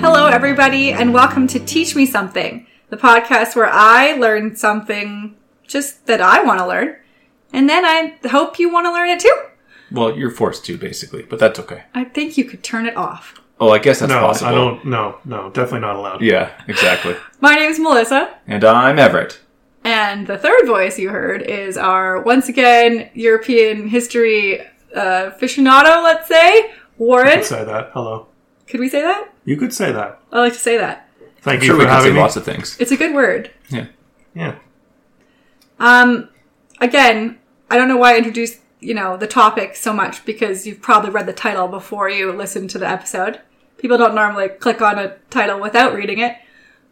Hello, everybody, and welcome to Teach Me Something, the podcast where I learn something just that I want to learn, and then I hope you want to learn it too. Well, you're forced to, basically, but that's okay. I think you could turn it off. Oh, I guess that's no, possible. I don't. No, no, definitely not allowed. Yeah, exactly. My name's Melissa, and I'm Everett. and the third voice you heard is our, once again, European history uh, aficionado, let's say, You Warren. could say that. Hello. Could we say that? You could say that. I like to say that. Thank I'm you sure we for can say having me. lots of things. It's a good word. Yeah. yeah. Um, again, I don't know why I introduced, you know, the topic so much because you've probably read the title before you listen to the episode. People don't normally click on a title without reading it.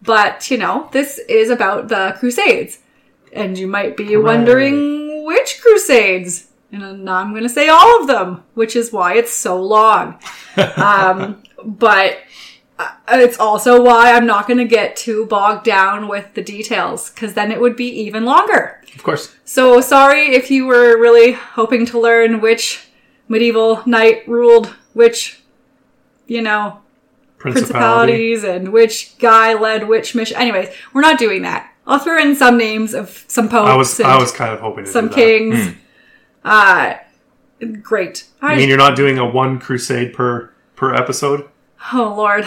But, you know, this is about the Crusades. And you might be wondering which Crusades? And now I'm going to say all of them, which is why it's so long. um, but uh, it's also why I'm not going to get too bogged down with the details, because then it would be even longer. Of course. So sorry if you were really hoping to learn which medieval knight ruled which, you know, Principality. principalities and which guy led which mission. Anyways, we're not doing that. I'll throw in some names of some popes I was. and I was kind of hoping to some do that. kings. Uh, great. I I mean, you're not doing a one crusade per per episode. Oh lord.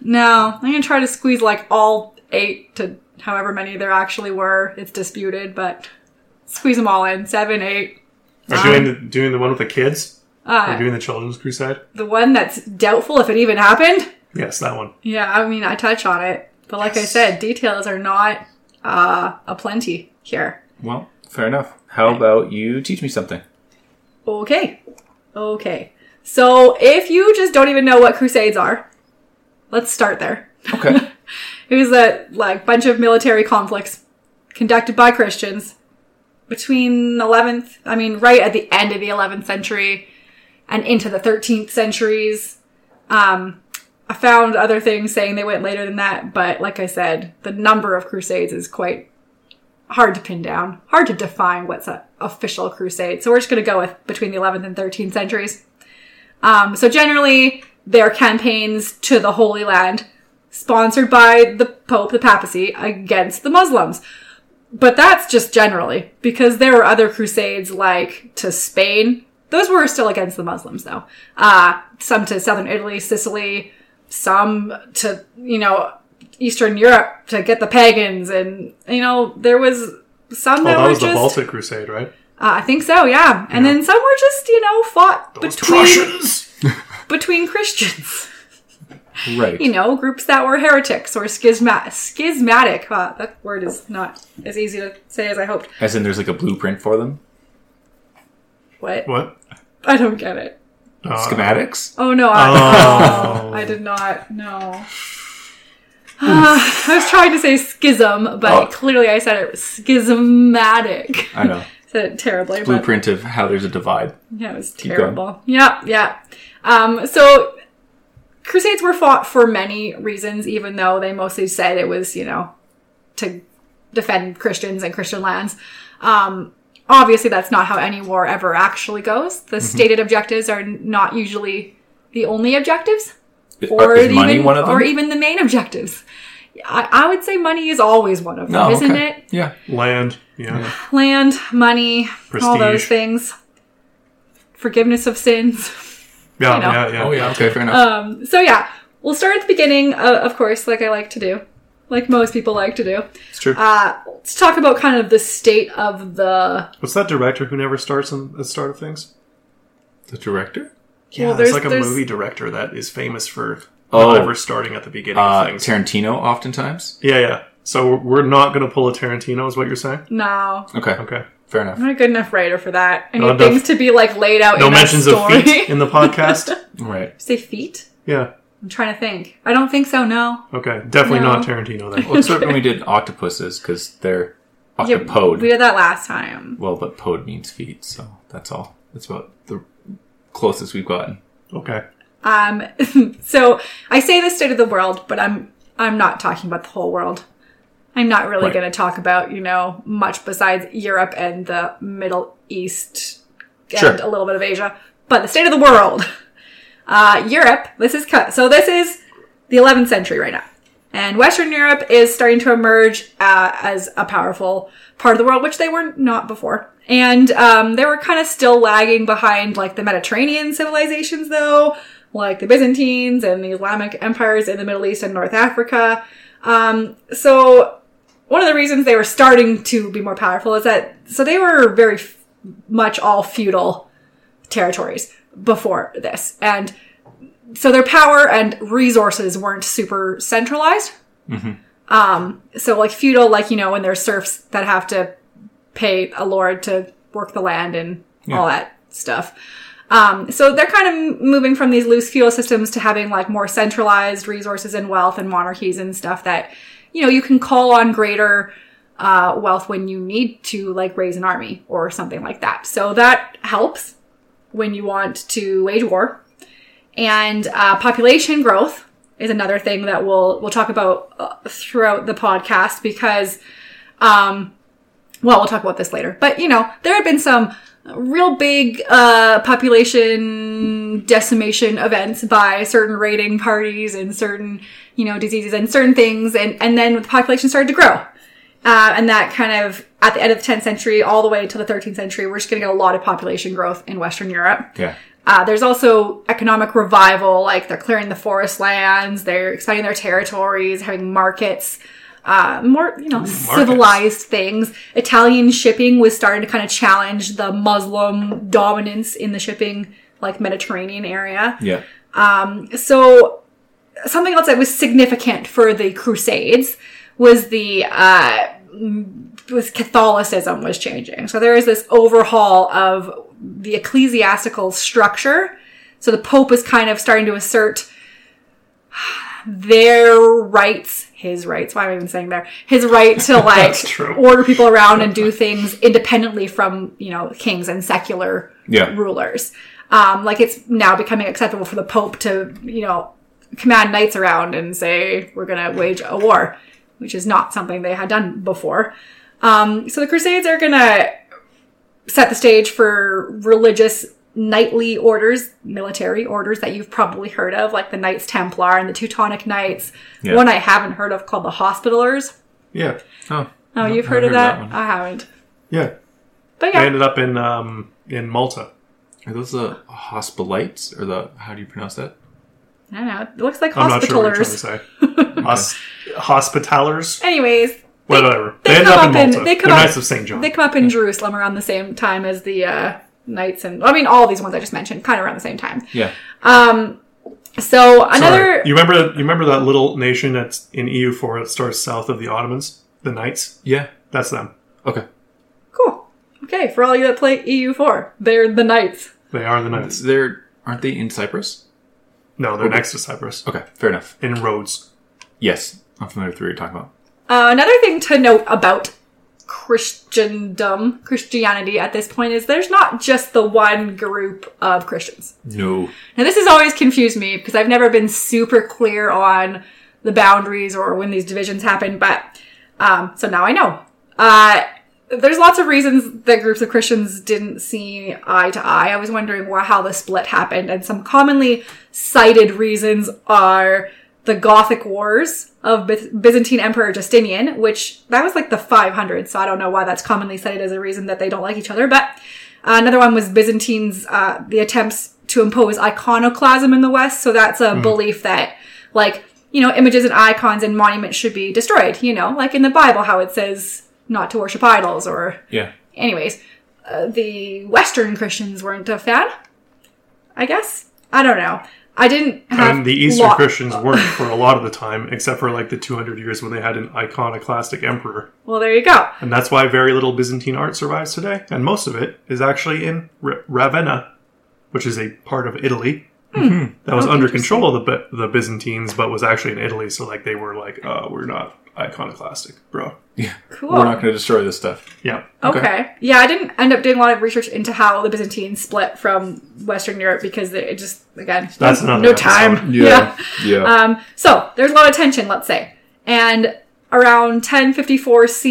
No, I'm gonna try to squeeze like all eight to however many there actually were. It's disputed, but squeeze them all in. Seven, eight. Are you doing the doing the one with the kids? Are Uh, you doing the children's crusade? the one that's doubtful if it even happened. Yes, that one. Yeah, I mean, I touch on it, but like I said, details are not uh, a plenty here. Well, fair enough. How about you teach me something? Okay. Okay. So if you just don't even know what crusades are, let's start there. Okay. It was a like bunch of military conflicts conducted by Christians between 11th, I mean, right at the end of the 11th century and into the 13th centuries. Um, I found other things saying they went later than that, but like I said, the number of crusades is quite hard to pin down, hard to define what's an official crusade. So we're just going to go with between the 11th and 13th centuries. Um, so generally, they're campaigns to the Holy Land, sponsored by the Pope, the papacy, against the Muslims. But that's just generally, because there were other crusades like to Spain. Those were still against the Muslims, though. Uh, some to southern Italy, Sicily, some to, you know, Eastern Europe to get the pagans. And, you know, there was some Oh, that, that were was just. the Baltic crusade, right? Uh, I think so, yeah. And Yeah. then some were just, you know, fought Those between Prussians. between Christians. right. You know, groups that were heretics or schisma- schismatic. Wow, that word is not as easy to say as I hoped. As in, there's like a blueprint for them. What? What? I don't get it. Uh, Schematics. Oh no, I, Oh. I did not. No. I was trying to say schism, but Oh. clearly I said it was schismatic. I know. said it terribly. Blueprint of how there's a divide. Yeah, it was Keep terrible. Yeah, yeah. Um, so Crusades were fought for many reasons, even though they mostly said it was, you know, to defend Christians and Christian lands. Um, obviously, that's not how any war ever actually goes. The stated objectives are not usually the only objectives, or is money even one of them? or even the main objectives. I, I would say money is always one of them, Oh, isn't okay. it? Yeah. Land. Yeah. land, money, all those things. Forgiveness of sins. Yeah. You know. Yeah. Yeah. Oh yeah. Okay. Fair enough. Um, so yeah, we'll start at the beginning, uh, of course, like I like to do, like most people like to do. it's true. Uh, let's talk about kind of the state of the. What's that director who never starts on the start of things? the director. Yeah, Well, there's, there's- like a there's- movie director that is famous for Oh. never starting at the beginning Uh, of things. Tarantino, oftentimes. yeah, yeah. So we're- we're not going to pull a Tarantino, is what you're saying? No, Okay. Okay. Fair enough. I'm not a good enough writer for that. I need things to be like laid out No in mentions a of feet in the podcast. Right. Say feet? yeah. I'm trying to think. I don't think so. No. Okay. Definitely No. not Tarantino then. Well, except when we did octopuses, because they're Yeah, octopode. we did that last time. well, but pod means feet, so that's all. That's about the closest we've gotten. Okay. Um, so I say say the state of the world, but I'm I'm not talking about the whole world. I'm not really Right. going to talk about you know much besides Europe and the Middle East and Sure. a little bit of Asia, but the state of the world. Uh, Europe. This is cut. So this is the 11th century right now, and Western Europe is starting to emerge uh, as a powerful part of the world, which they were not before. And um, they were kind of still lagging behind like the Mediterranean civilizations, though, like the Byzantines and the Islamic empires in the Middle East and North Africa. Um, so one of the reasons they were starting to be more powerful is that so they were very f- much all feudal territories before this, and so their power and resources weren't super centralized. Um, so like feudal, like you know, when there's serfs that have to pay a lord to work the land and all that stuff. Um, so they're kind of moving from these loose feudal systems to having like more centralized resources and wealth and monarchies and stuff that, you know, you can call on greater uh, wealth when you need to like raise an army or something like that. So that helps when you want to wage war. And uh, population growth is another thing that we'll we'll talk about uh, throughout the podcast because um, well, we'll talk about this later. But you know, there have been some real big uh, population decimation events by certain raiding parties and certain you know diseases and certain things, and and then the population started to grow. Uh, and that kind of at the end of the 10th century, all the way to the 13th century, we're just going to get a lot of population growth in Western Europe. Yeah. Uh, there's also economic revival, like they're clearing the forest lands, they're expanding their territories, having markets, uh, more, you know, civilized things. Italian shipping was starting to kind of challenge the Muslim dominance in the shipping, like Mediterranean area. Yeah. So something else that was significant for the Crusades was the uh, was Catholicism was changing. So there is this overhaul of the ecclesiastical structure. So the Pope is kind of starting to assert their rights, his rights. Why am I even saying there? His right to like order people around and do things independently from you know kings and secular Yeah. rulers. Um, like it's now becoming acceptable for the Pope to, you know, command knights around and say, we're going to wage a war, which is not something they had done before. Um, so the Crusades are going to set the stage for religious knightly orders, military orders that you've probably heard of, like the Knights Templar and the Teutonic Knights. Yeah. One I haven't heard of called the Hospitallers. Yeah. Oh. Oh, you've I heard of that? one. I haven't. Yeah. But They ended up in um in Malta. Are those the hospitalites or the how do you pronounce that? I don't know. It looks like I'm not sure what you're trying to say. Hos- hospitalers? Anyways, Whatever. they They, ended come up up in in- Malta. they come They're up- Knights of St. John. They come up in Jerusalem around the same time as the uh, knights, and I mean all these ones I just mentioned, kind of around the same time. Yeah. Um. So Sorry. another, You remember you remember that little nation that's in EU4 that starts south of the Ottomans? The Knights? Yeah. That's them. Okay. cool. Okay, for all you that play EU4, they're the knights. They are the Knights. They're aren't they in Cyprus? No, they're next to Cyprus. Okay, fair enough. In Rhodes. Yes, I'm familiar with what you're talking about. Uh, another thing to note about Christendom, Christianity at this point is there's not just the one group of Christians. No. Now, this has always confused me because I've never been super clear on the boundaries or when these divisions happen, but um, so now I know. Uh, there's lots of reasons that groups of Christians didn't see eye to eye. I was wondering why, how the split happened, and some commonly cited reasons are the Gothic Wars of Byz- Byzantine Emperor Justinian, which that was like the 500s, so I don't know why that's commonly cited as a reason that they don't like each other. But uh, another one was Byzantines, uh, the attempts to impose iconoclasm in the West. So that's a belief that, like, you know, images and icons and monuments should be destroyed. You know, like in the Bible, how it says not to worship idols or Yeah. anyways, uh, the Western Christians weren't a fan. I guess I don't know. I didn't have And the Eastern Christians weren't for a lot of the time, except for like the 200 years when they had an iconoclastic emperor. Well, there you go. And that's why very little Byzantine art survives today. And most of it is actually in R- Ravenna, which is a part of Italy. Hmm. That was Oh, under control of the, the Byzantines, but was actually in Italy. So like they were like, uh, we're not iconoclastic, bro. Yeah. Cool. We're not going to destroy this stuff. Yeah. Okay. Okay. Yeah, I didn't end up doing a lot of research into how the Byzantines split from Western Europe because it just again That's no, episode. time. Yeah. Yeah. Um, so there's a lot of tension, let's say, and around 1054 CE,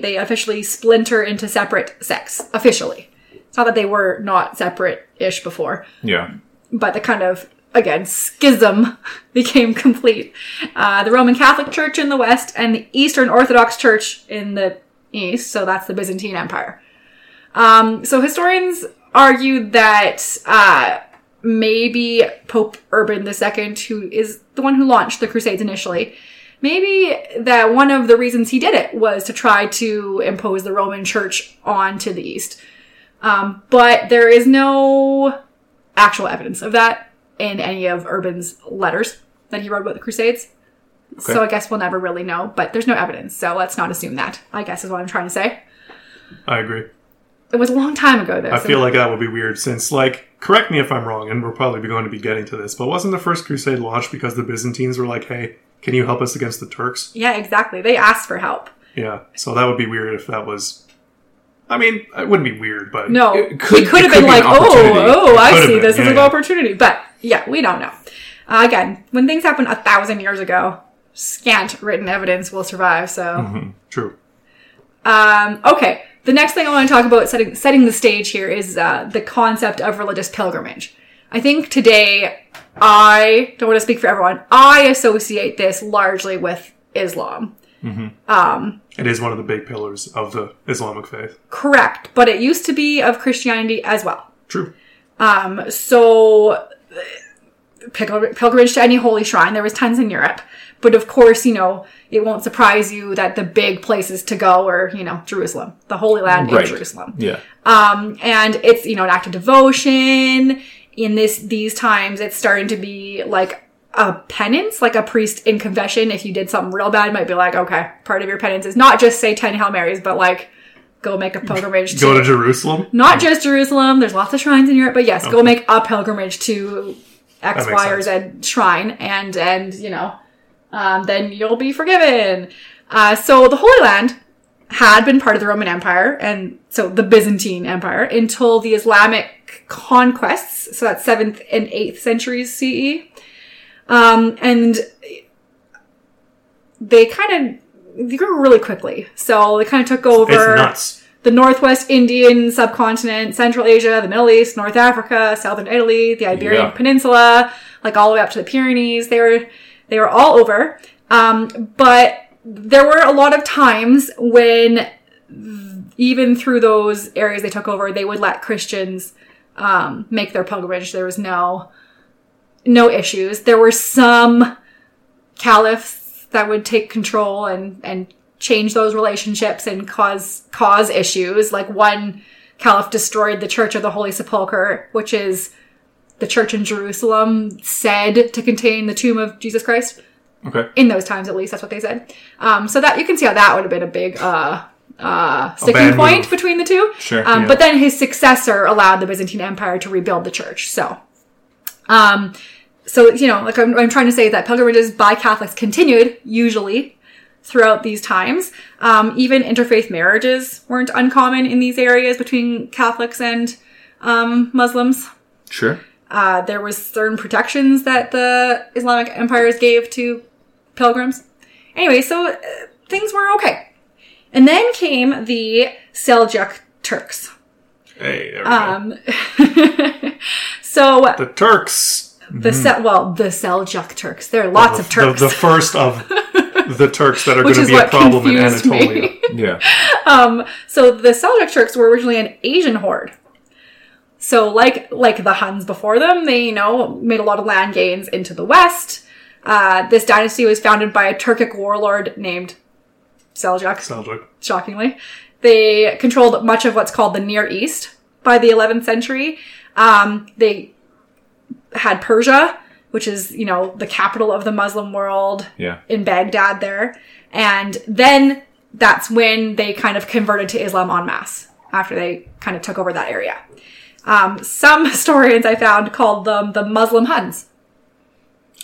they officially splinter into separate sects officially. It's not that they were not separate-ish before, yeah. but the kind of again schism became complete. Uh, the Roman Catholic Church in the west and the Eastern Orthodox Church in the east. So that's the Byzantine Empire. Um, so historians argue that uh, maybe Pope Urban II, who is the one who launched the Crusades initially, maybe that one of the reasons he did it was to try to impose the Roman Church onto the East. Um, but there is no actual evidence of that in any of Urban's letters that he wrote about the Crusades. So I guess we'll never really know, but there's no evidence, so let's not assume that. I guess is what I'm trying to say. I agree. It was a long time ago, though. I so- feel like that would be weird since, like, correct me if I'm wrong, and we're probably going to be getting to this, but wasn't the first crusade launched because the Byzantines were like, hey, can you help us against the Turks? yeah, exactly. They asked for help. Yeah. So that would be weird if that was. I mean, it wouldn't be weird, but. No, It could- we could oh, oh, it have could been be like, oh, oh, I see been, this as an yeah. opportunity. But yeah, we don't know. Uh, again, when things happen a thousand years ago, scant written evidence will survive. So, Mhm. True. um, okay. The next thing I want to talk about, setting setting the stage here, is uh, the concept of religious pilgrimage. I think today, I don't want to speak for everyone. I associate this largely with Islam. It is one of the big pillars of the Islamic faith. Correct, but it used to be of Christianity as well. True. Um, so pilgrimage to any holy shrine. There was tons in Europe, but of course, you know, it won't surprise you that the big places to go are, you know, Jerusalem, the Holy Land Right. in Jerusalem. Yeah. Um, and it's you know an act of devotion. In this these times, it's starting to be like a penance, like a priest in confession. If you did something real bad, might be like, okay, part of your penance is not just say ten Hail Marys, but like go make a pilgrimage Go to Jerusalem. not just Jerusalem. There's lots of shrines in Europe, but yes, go make a pilgrimage to X, That or. Z shrine, and and you know, um, then you'll be forgiven. Uh, so the Holy Land had been part of the Roman Empire, and so the Byzantine Empire until the Islamic conquests. So that's seventh and eighth centuries CE, um, and they kind of they grew really quickly. So they kind of took over the Northwest Indian subcontinent, Central Asia, the Middle East, North Africa, Southern Italy, the Iberian Yeah. Peninsula, like all the way up to the Pyrenees. They were they were all over. Um, but there were a lot of times when even through those areas they took over, they would let Christians um, make their pilgrimage. There was no no issues. There were some caliphs that would take control and and change those relationships and cause cause issues. Like one caliph destroyed the Church of the Holy Sepulchre, which is the church in Jerusalem said to contain the tomb of Jesus Christ Okay. in those times at least that's what they said um, so that you can see how that would have been a big uh, uh, sticking point move. between the two Sure. um, Yeah. but then his successor allowed the byzantine empire to rebuild the church so um, so you know like I'm, I'm trying to say that pilgrimages by catholics continued usually throughout these times um, even interfaith marriages weren't uncommon in these areas between catholics and um, muslims Sure. uh, there was certain protections that the Islamic empires gave to pilgrims. Anyway, so uh, things were okay. And then came the Seljuk Turks. Hey, there we go. Um, so The Turks. The Se- well, the Seljuk Turks. There are lots the, of Turks, The, the first of the Turks that are which going is to be a what problem in confused Anatolia. me. Yeah. um, so the Seljuk Turks were originally an Asian horde. So like like the Huns before them, they you know made a lot of land gains into the west. Uh, this dynasty was founded by a Turkic warlord named Seljuk. Seljuk. Shockingly, they controlled much of what's called the Near East by the 11th century. Um, they had Persia, which is you know the capital of the Muslim world Yeah. in Baghdad there. And then that's when they kind of converted to Islam en masse after they kind of took over that area. Um, some historians I found called them the Muslim Huns.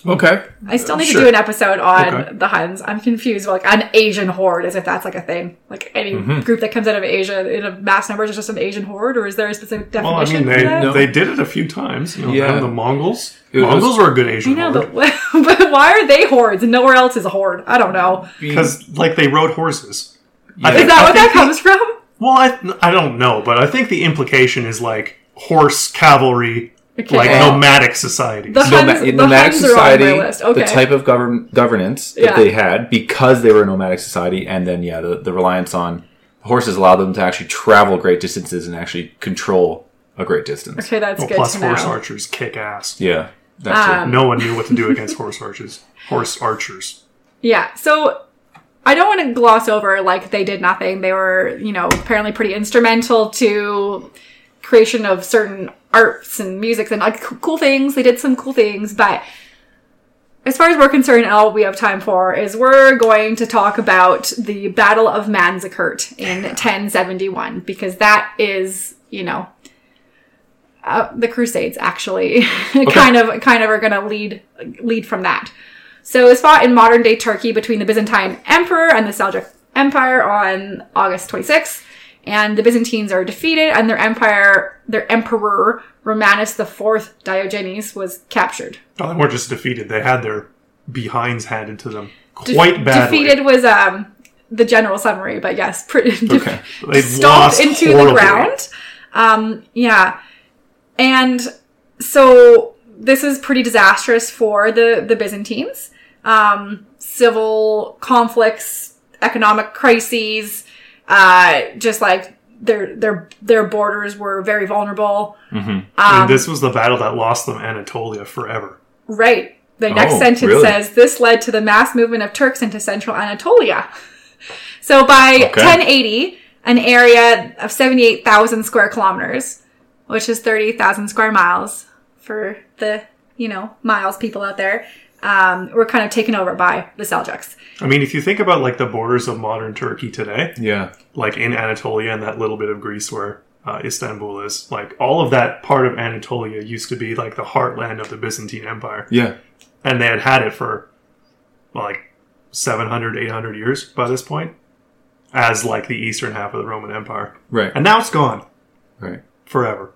Okay. I still need Sure. to do an episode on Okay. the Huns. I'm confused. Like an Asian horde, as if that's like a thing. Like any Mm-hmm. group that comes out of Asia in a mass numbers is just an Asian horde, or is there a specific Well, I definition mean, for they that? No. they did it a few times. You know, Yeah. the Mongols. It was- Mongols were a good I Asian know, horde but, but why are they hordes and nowhere else is a horde? I don't know. because, like, they rode horses. I Yeah. Is that I what that think the- comes from? Well, I I don't know, but I think the implication is like horse cavalry, Okay. like Well- nomadic societies. The Noma- the nomadic Huns are on society, my list. Okay. the type of govern- governance that Yeah. they had because they were a nomadic society, and then yeah, the, the reliance on horses allowed them to actually travel great distances and actually control a great distance. Okay, that's Well, good plus to know. horse archers kick ass. Yeah, that's Um, No one knew what to do against horse archers. Horse archers. Yeah, so I don't want to gloss over like they did nothing. They were, you know, apparently pretty instrumental to creation of certain arts and music and like cool things. They did some cool things, but as far as we're concerned, all we have time for is we're going to talk about the Battle of Manzikert in 1071 because that is, you know, uh, the Crusades actually kind of kind of are going to lead lead from that. So it was fought in modern day Turkey between the Byzantine Emperor and the Seljuk Empire on August 26th. And the Byzantines are defeated, and their empire, their emperor Romanus IV Diogenes was captured. Oh, they weren't just defeated; they had their behinds handed to them De- quite badly. Defeated was um the general summary, but yes, pretty Okay. They stomped lost into the horribly. ground. Um, yeah, and so this is pretty disastrous for the the Byzantines. Um, civil conflicts, economic crises, uh, just like their their their borders were very vulnerable. I Um, mean, this was the battle that lost them Anatolia forever. Right. The next Oh, sentence really? says this led to the mass movement of Turks into central Anatolia. So by Okay. 1080, an area of 78,000 square kilometers, which is 30,000 square miles for the, you know, miles people out there, um, were kind of taken over by the Seljuks. I mean, if you think about like the borders of modern Turkey today, yeah. like in Anatolia and that little bit of Greece where uh, Istanbul is, like all of that part of Anatolia used to be like the heartland of the Byzantine Empire. Yeah. And they had had it for well, like 700, 800 years by this point as like the eastern half of the Roman Empire. Right. And now it's gone Right. forever.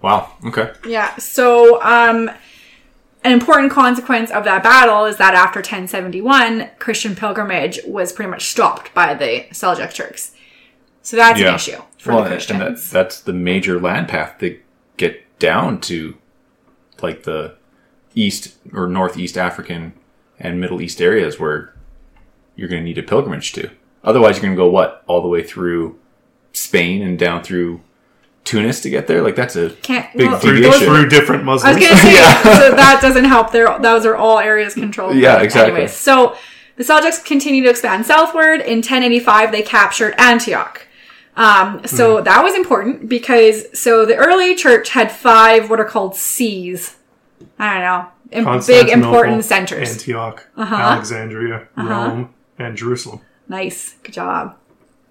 Wow. Okay. Yeah. So, um, an important consequence of that battle is that after 1071, Christian pilgrimage was pretty much stopped by the Seljuk Turks. So that's an issue for Well, the and that, Christians. that's the major land path to get down to like the east or northeast African and Middle East areas where you're going to need a pilgrimage to. Otherwise, you're going to go what all the way through Spain and down through Tunis to get there. Like that's a Can't big well, Through, deviation. through different I Muslims. was gonna say Yeah. so that doesn't help. There, those are all areas controlled. Yeah, exactly. Anyways, so the Seljuks continue to expand southward. In 1085, they captured Antioch. Um, so Hmm. that was important because so the early church had five what are called sees. I don't know, im- big important centers. Antioch, Uh-huh. Alexandria, Rome, and Jerusalem. Nice, good job.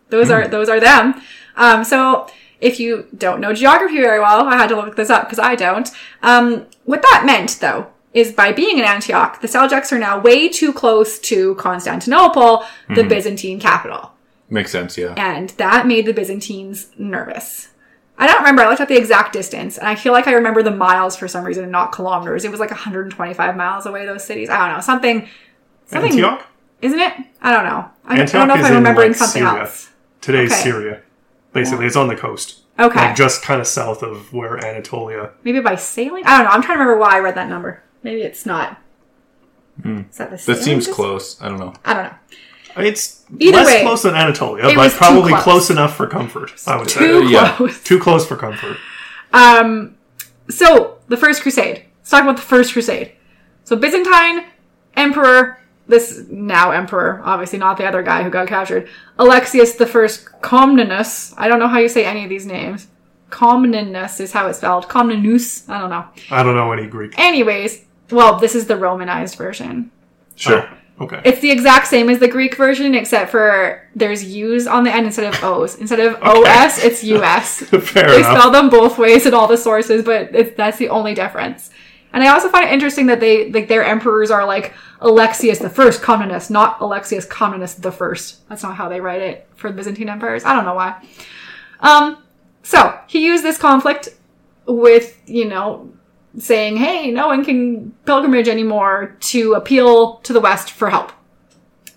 Those are those are them. Um, so if you don't know geography very well, I had to look this up because I don't. Um, what that meant, though, is by being in Antioch, the Seljuks are now way too close to Constantinople, the Byzantine capital, makes sense. Yeah. and that made the Byzantines nervous. I don't remember. I looked up the exact distance, and I feel like I remember the miles for some reason, not kilometers. It was like 125 miles away. Those cities. I don't know something. Something Antioch? isn't it? I don't know. I, I Antioch don't know if I'm in, remembering like, something Syria. else. Today's Okay. Syria. Basically, it's on the coast. Okay. Like just kind of south of where Anatolia. Maybe by sailing? I don't know. I'm trying to remember why I read that number. Maybe it's not. Is that the That sailing seems distance? close. I don't know. I don't know. It's Either less way, close than Anatolia, it but too probably close. close. enough for comfort. I would say Too yeah. close. too close for comfort. Um, so the First Crusade. Let's talk about the First Crusade. So Byzantine Emperor, this now Emperor, obviously not the other guy who got captured, Alexius the First Comnenus. I don't know how you say any of these names. Comnenus is how it's spelled. Comnenus. I don't know. I don't know any Greek. Anyways, well, this is the Romanized version. Sure. Oh, okay. It's the exact same as the Greek version, except for there's U's on the end instead of O's. Instead of OS, it's US. Fair they enough. spell them both ways in all the sources, but it's, that's the only difference. And I also find it interesting that they like their emperors are like Alexius the First Comnenus, not Alexius Comnenus the First. That's not how they write it for the Byzantine empires. I don't know why. Um, so he used this conflict with you know saying, "Hey, no one can pilgrimage anymore," to appeal to the West for help.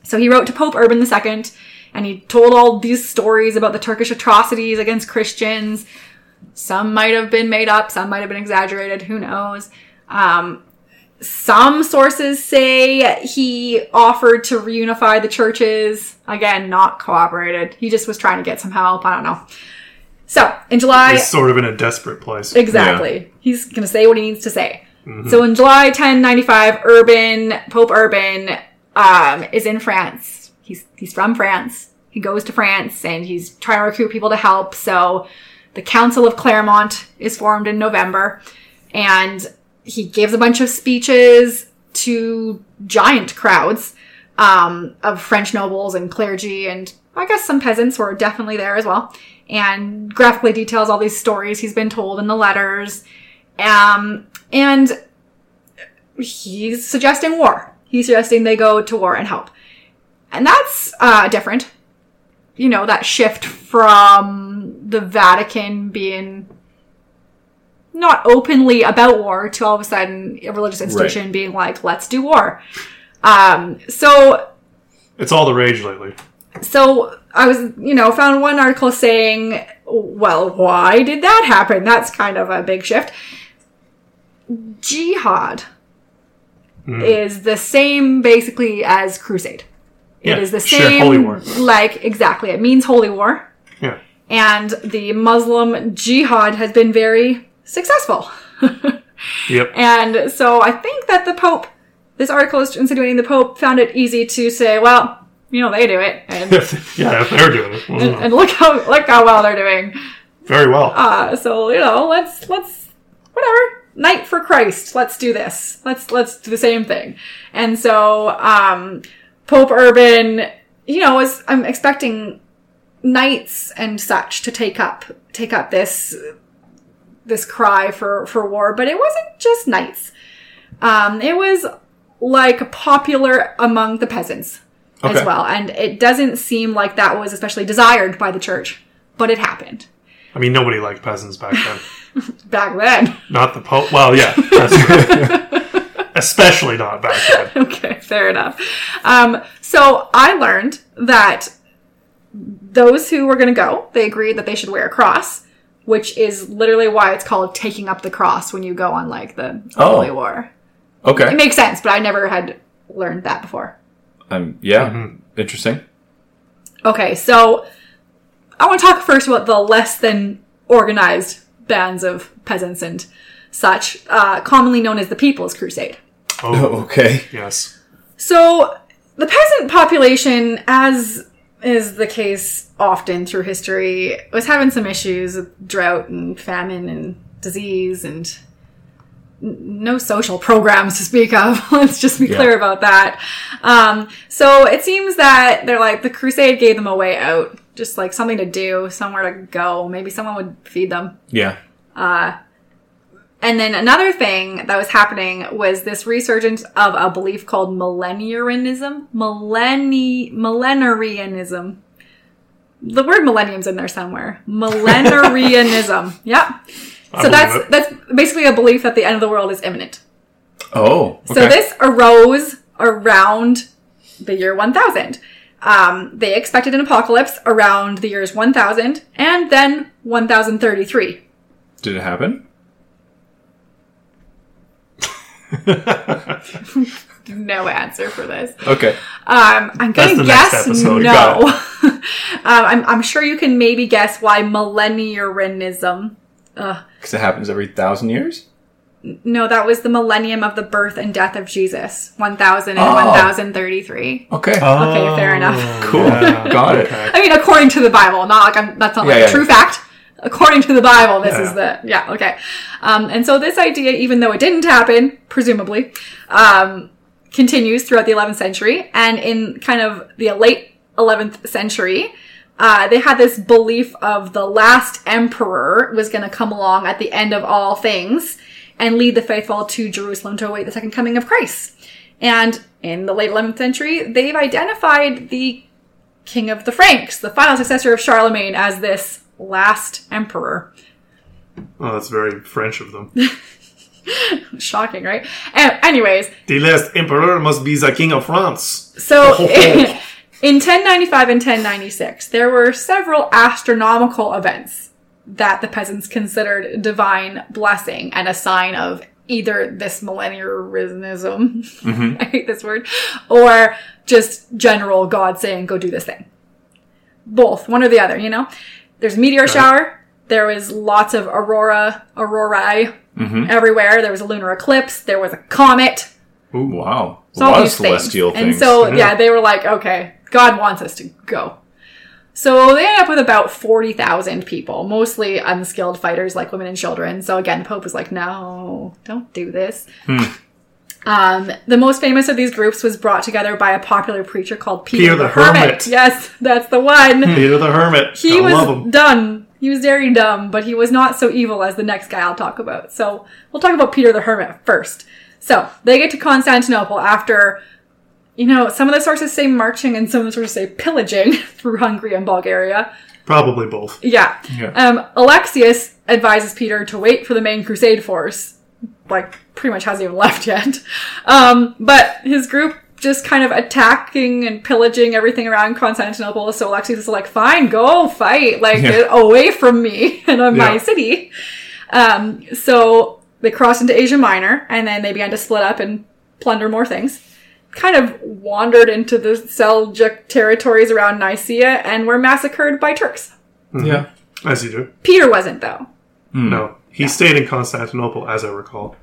So he wrote to Pope Urban II, and he told all these stories about the Turkish atrocities against Christians. Some might have been made up, some might have been exaggerated. Who knows? Um, some sources say he offered to reunify the churches. Again, not cooperated. He just was trying to get some help. I don't know. So in July, He's sort of in a desperate place. exactly, he's going to say what he needs to say. So in July 1095, Urban Pope Urban um, is in France. He's he's from France. He goes to France and he's trying to recruit people to help. So the Council of Clermont is formed in November, and he gives a bunch of speeches to giant crowds um, of French nobles and clergy, and I guess some peasants were definitely there as well. And graphically details all these stories he's been told in the letters. Um, and he's suggesting war. He's suggesting they go to war and help. And that's uh, different. You know, that shift from the Vatican being not openly about war to all of a sudden a religious institution being like, let's do war. Um, so It's all the rage lately. so I was, you know, found one article saying, well, why did that happen? That's kind of a big shift. Jihad is the same basically as crusade. Yeah, it is the sure, same, holy war. like exactly. It means holy war, Yeah. and the Muslim jihad has been very successful. Yep. And so I think that the Pope, this article is insinuating the Pope found it easy to say, well, you know, they do it, and, yeah, if they're doing it. and, well, and look how look how well they're doing. Very well. Uh, so you know, let's let's whatever knight for Christ. Let's do this. Let's let's do the same thing. And so um, Pope Urban, you know, was I'm expecting knights and such to take up take up this this cry for for war, but it wasn't just knights. Um, it was like popular among the peasants as well, and it doesn't seem like that was especially desired by the church, but it happened I mean, nobody liked peasants back then. back then. not the Pope. Well, yeah. Especially not back then. okay, fair enough. Um, so I learned that those who were going to go, they agreed that they should wear a cross, which is literally why it's called taking up the cross when you go on like the Oh. Holy War. Okay. It makes sense, but I never had learned that before. Um, yeah. Mm-hmm. Interesting. Okay, so I want to talk first about the less than organized bands of peasants and such, uh, commonly known as the People's Crusade. Oh, Okay. yes. So the peasant population, as is the case often through history, was having some issues with drought and famine and disease and no social programs to speak of. Let's just be Yeah. clear about that. Um, so it seems that they're like the crusade gave them a way out, just like something to do, somewhere to go. Maybe someone would feed them. Yeah. And then another thing that was happening was this resurgence of a belief called millenarianism. Millenni- millenarianism. The word millennium's in there somewhere. Millenarianism. yep. So that's it. that's basically a belief that the end of the world is imminent. Oh. Okay. So this arose around the year 1000. Um, they expected an apocalypse around the years 1000 and then 1033. Did it happen? No answer for this. Okay. Um, I'm gonna guess no. Got um, I'm, I'm sure you can maybe guess why millenniarism. Because it happens every thousand years. No, that was the millennium of the birth and death of Jesus, 1000 and Oh. 1033. Okay. Okay, fair enough. Cool. Got it. I mean, according to the Bible, not like I'm, that's not like Yeah, a yeah. true fact. According to the Bible, this Yeah. is the yeah okay. Um, and so this idea, even though it didn't happen, presumably, um, continues throughout the 11th century, and in kind of the late 11th century. Uh, they had this belief of the last emperor was going to come along at the end of all things and lead the faithful to Jerusalem to await the second coming of Christ. And in the late 11th century, they've identified the king of the Franks, the final successor of Charlemagne, as this last emperor. Oh, that's very French of them. Shocking, right? And anyways, the last emperor must be the king of France. so oh, in 1095 and 1096, there were several astronomical events that the peasants considered divine blessing and a sign of either this millenniarism, mm-hmm. I hate this word, or just general God saying, go do this thing. Both, one or the other, you know? There's a meteor shower. There was lots of aurora, aurorae mm-hmm. everywhere. There was a lunar eclipse. There was a comet. Ooh, wow. So all lot of these things. celestial And so, Yeah. yeah, they were like, okay, God wants us to go. So they ended up with about 40,000 people, mostly unskilled fighters like women and children. So again, the Pope was like, no, don't do this. Hmm. Um, the most famous of these groups was brought together by a popular preacher called Peter, Peter the Hermit. Yes, that's the one. Peter the Hermit. He I love was dumb. He was very dumb, but he was not so evil as the next guy I'll talk about. So we'll talk about Peter the Hermit first. So they get to Constantinople after, you know, some of the sources say marching and some of the sources say pillaging through Hungary and Bulgaria. Probably both. Yeah. Yeah. Um, Alexius advises Peter to wait for the main crusade force. Like, pretty much hasn't even left yet. Um, but his group just kind of attacking and pillaging everything around Constantinople. So Alexius is like, fine, go fight. Like, Yeah. get away from me and on my city. Um, so they crossed into Asia Minor and then they began to split up and plunder more things. Kind of wandered into the Seljuk territories around Nicaea and were massacred by Turks. yeah. As you do. Peter wasn't though. No. He stayed in Constantinople, as I recall.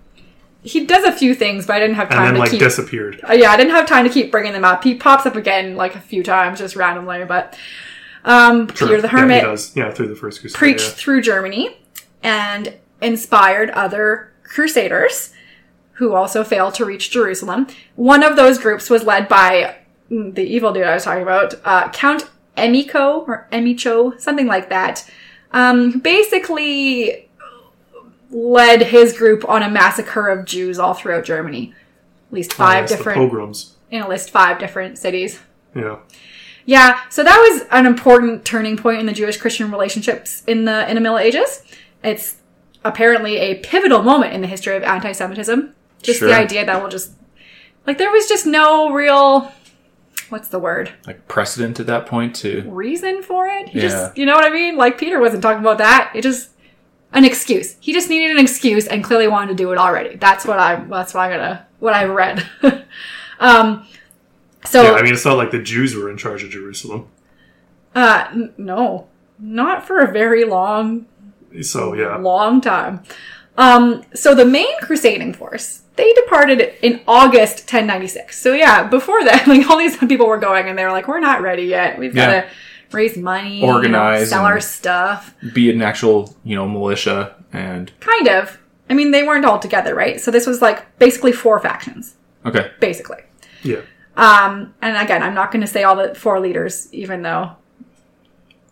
He does a few things, but I didn't have time. And then, to like, keep. disappeared. Uh, yeah, I didn't have time to keep bringing them up. He pops up again like a few times, just randomly. But um, Peter the Yeah, he Hermit. Yeah, through the First Crusade. preached yeah. through Germany and inspired other crusaders who also failed to reach Jerusalem. One of those groups was led by mm, the evil dude I was talking about, uh, Count Emiko or Emicho, something like that. Um, basically led his group on a massacre of Jews all throughout Germany. At least Oh, five yes, the different, pogroms. in at least five different cities. Yeah. Yeah, so that was an important turning point in the Jewish-Christian relationships in the in the Middle Ages. It's apparently a pivotal moment in the history of anti-Semitism. Just Sure. the idea that we'll just like there was just no real what's the word Like precedent at that point to. reason for it. He Yeah. just you know what I mean. Like Peter wasn't talking about that. It just an excuse. He just needed an excuse and clearly wanted to do it already. That's what I'm. that's what I gonna what I read. um, so Yeah, I mean, it's not like the Jews were in charge of Jerusalem. Uh, n- no, not for a very long, So, yeah. long time. Um, so the main crusading force, they departed in August 1096. So yeah, before that, like all these people were going and they were like, we're not ready yet. We've got to Yeah. Raise money, you know, Organize sell our stuff. Be an actual, you know, militia and. Kind of. I mean, they weren't all together, right? So this was like basically four factions, Okay. basically. Yeah. Um, and again, I'm not going to say all the four leaders, even though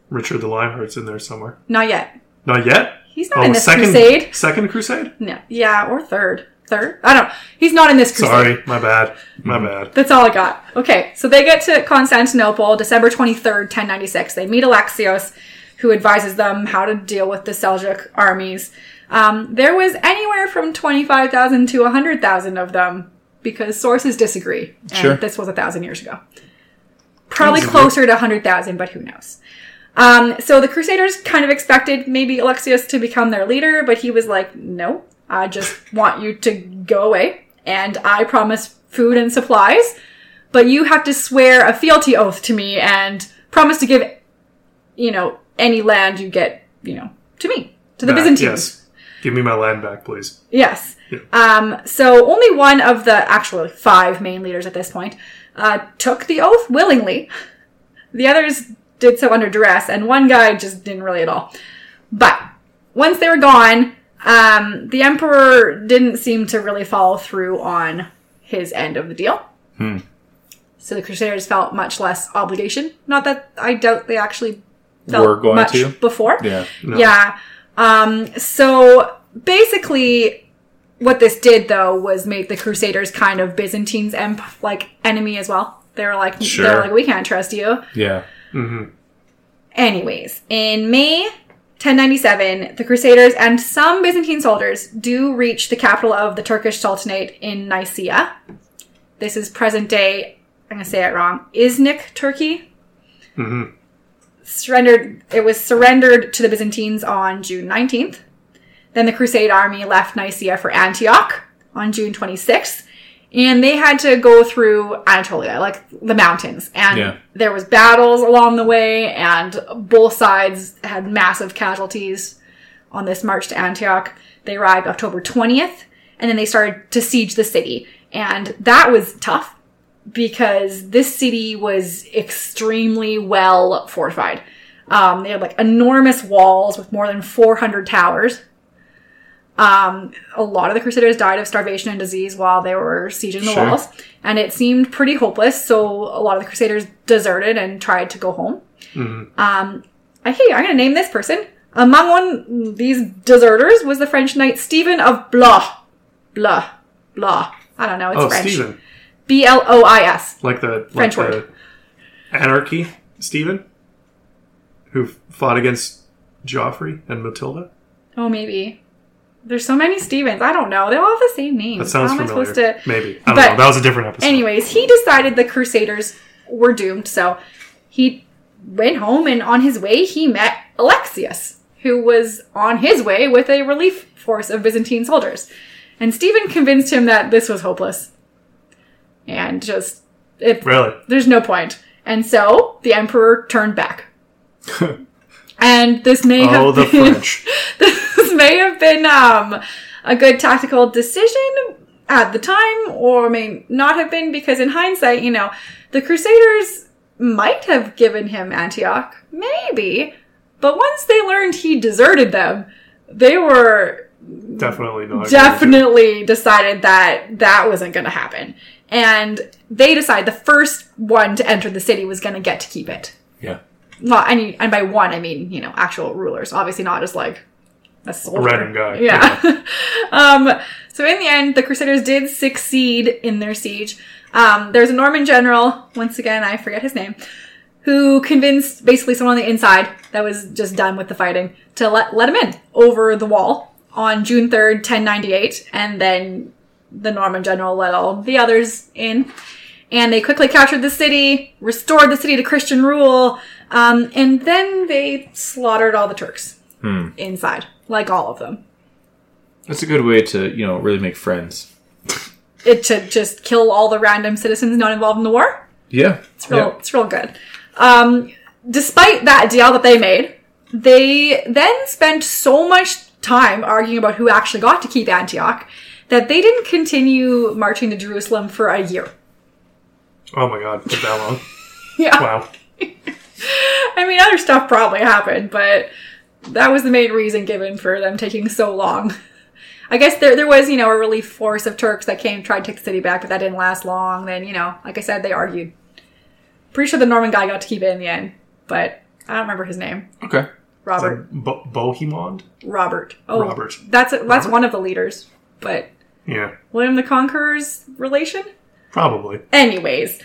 Richard the Lionheart's in there somewhere. not yet. Not yet? He's not Oh, in this second, crusade. Second crusade? No, yeah, or third. Third? I don't know. He's not in this crusade. Sorry, my bad. My bad. That's all I got. Okay, so they get to Constantinople December 23rd, 1096. They meet Alexios, who advises them how to deal with the Seljuk armies. Um, there was anywhere from 25,000 to 100,000 of them because sources disagree. And Sure. this was a thousand years ago. Probably Sounds closer to 100,000, but who knows? Um, so the Crusaders kind of expected maybe Alexius to become their leader, but he was like, no, I just want you to go away and I promise food and supplies, but you have to swear a fealty oath to me and promise to give, you know, any land you get, you know, to me, to the Back, Byzantines. Yes. Give me my land back, please. Yes. Yeah. Um, so only one of the actually five main leaders at this point uh, took the oath willingly. The others did so under duress, and one guy just didn't really at all. But once they were gone, um, the emperor didn't seem to really follow through on his end of the deal. So the Crusaders felt much less obligation. Not that I doubt they actually felt Were going much to? before. Yeah. No. Yeah. Um, so basically, what this did though was make the Crusaders kind of Byzantine's emp- like enemy as well. They were like, Sure. they're like, we can't trust you. Yeah. Anyways, in May 1097, the Crusaders and some Byzantine soldiers do reach the capital of the Turkish Sultanate in Nicaea. This is present day, I'm going to say it wrong, Iznik, Turkey. Mm-hmm. Surrendered, it was surrendered to the Byzantines on June 19th. Then the Crusade army left Nicaea for Antioch on June 26th. And they had to go through Anatolia, like the mountains. And Yeah. there was battles along the way, and both sides had massive casualties on this march to Antioch. They arrived October 20th, and then they started to siege the city. And that was tough because this city was extremely well fortified. Um, they had like enormous walls with more than 400 towers. Um, a lot of the Crusaders died of starvation and disease while they were sieging the Sure. walls, and it seemed pretty hopeless. So a lot of the Crusaders deserted and tried to go home. Um, I hey, I'm going to name this person. Among one these deserters was the French knight Stephen of Blois. Blois, Blois. I don't know. It's Oh, French. Stephen. B L O I S. Like the like French the word. anarchy Stephen, who fought against Joffrey and Matilda. Oh, maybe. There's so many Stevens. I don't know. They all have the same name. That sounds How am I familiar. supposed to? Maybe I don't But know. That was a different episode. Anyways, he decided the Crusaders were doomed, so he went home and on his way he met Alexius, who was on his way with a relief force of Byzantine soldiers. And Stephen convinced him that this was hopeless. And just it really, there's no point. And so the emperor turned back. and this may have oh the been French. this may have been um, a good tactical decision at the time, or may not have been, because in hindsight, you know, the Crusaders might have given him Antioch, maybe, but once they learned he deserted them, they were Definitely not. definitely decided that that wasn't going to happen. And they decided the first one to enter the city was going to get to keep it Yeah. Well, and, and by one, I mean, you know, actual rulers. Obviously not just like a soldier. random guy. Yeah. um, so in the end, the Crusaders did succeed in their siege. Um, there's a Norman general, once again, I forget his name, who convinced basically someone on the inside that was just done with the fighting to let, let him in over the wall on June 3rd, 1098. And then the Norman general let all the others in and they quickly captured the city, restored the city to Christian rule, um, and then they slaughtered all the Turks inside, like all of them. That's a good way to, you know, really make friends. It to just kill all the random citizens not involved in the war. Yeah. It's real, it's real good. Um, despite that deal that they made, they then spent so much time arguing about who actually got to keep Antioch that they didn't continue marching to Jerusalem for a year. Oh my god, took that long. Yeah. Wow. I mean, other stuff probably happened, but that was the main reason given for them taking so long. I guess there there was, you know, a relief force of Turks that came tried to take the city back, but that didn't last long. Then, you know, like I said, they argued. Pretty sure the Norman guy got to keep it in the end, but I don't remember his name. Okay. Robert. Bo- Bohemond? Robert. Oh, Robert. That's that's Robert? one of the leaders, but Yeah, William the Conqueror's relation. probably. Anyways,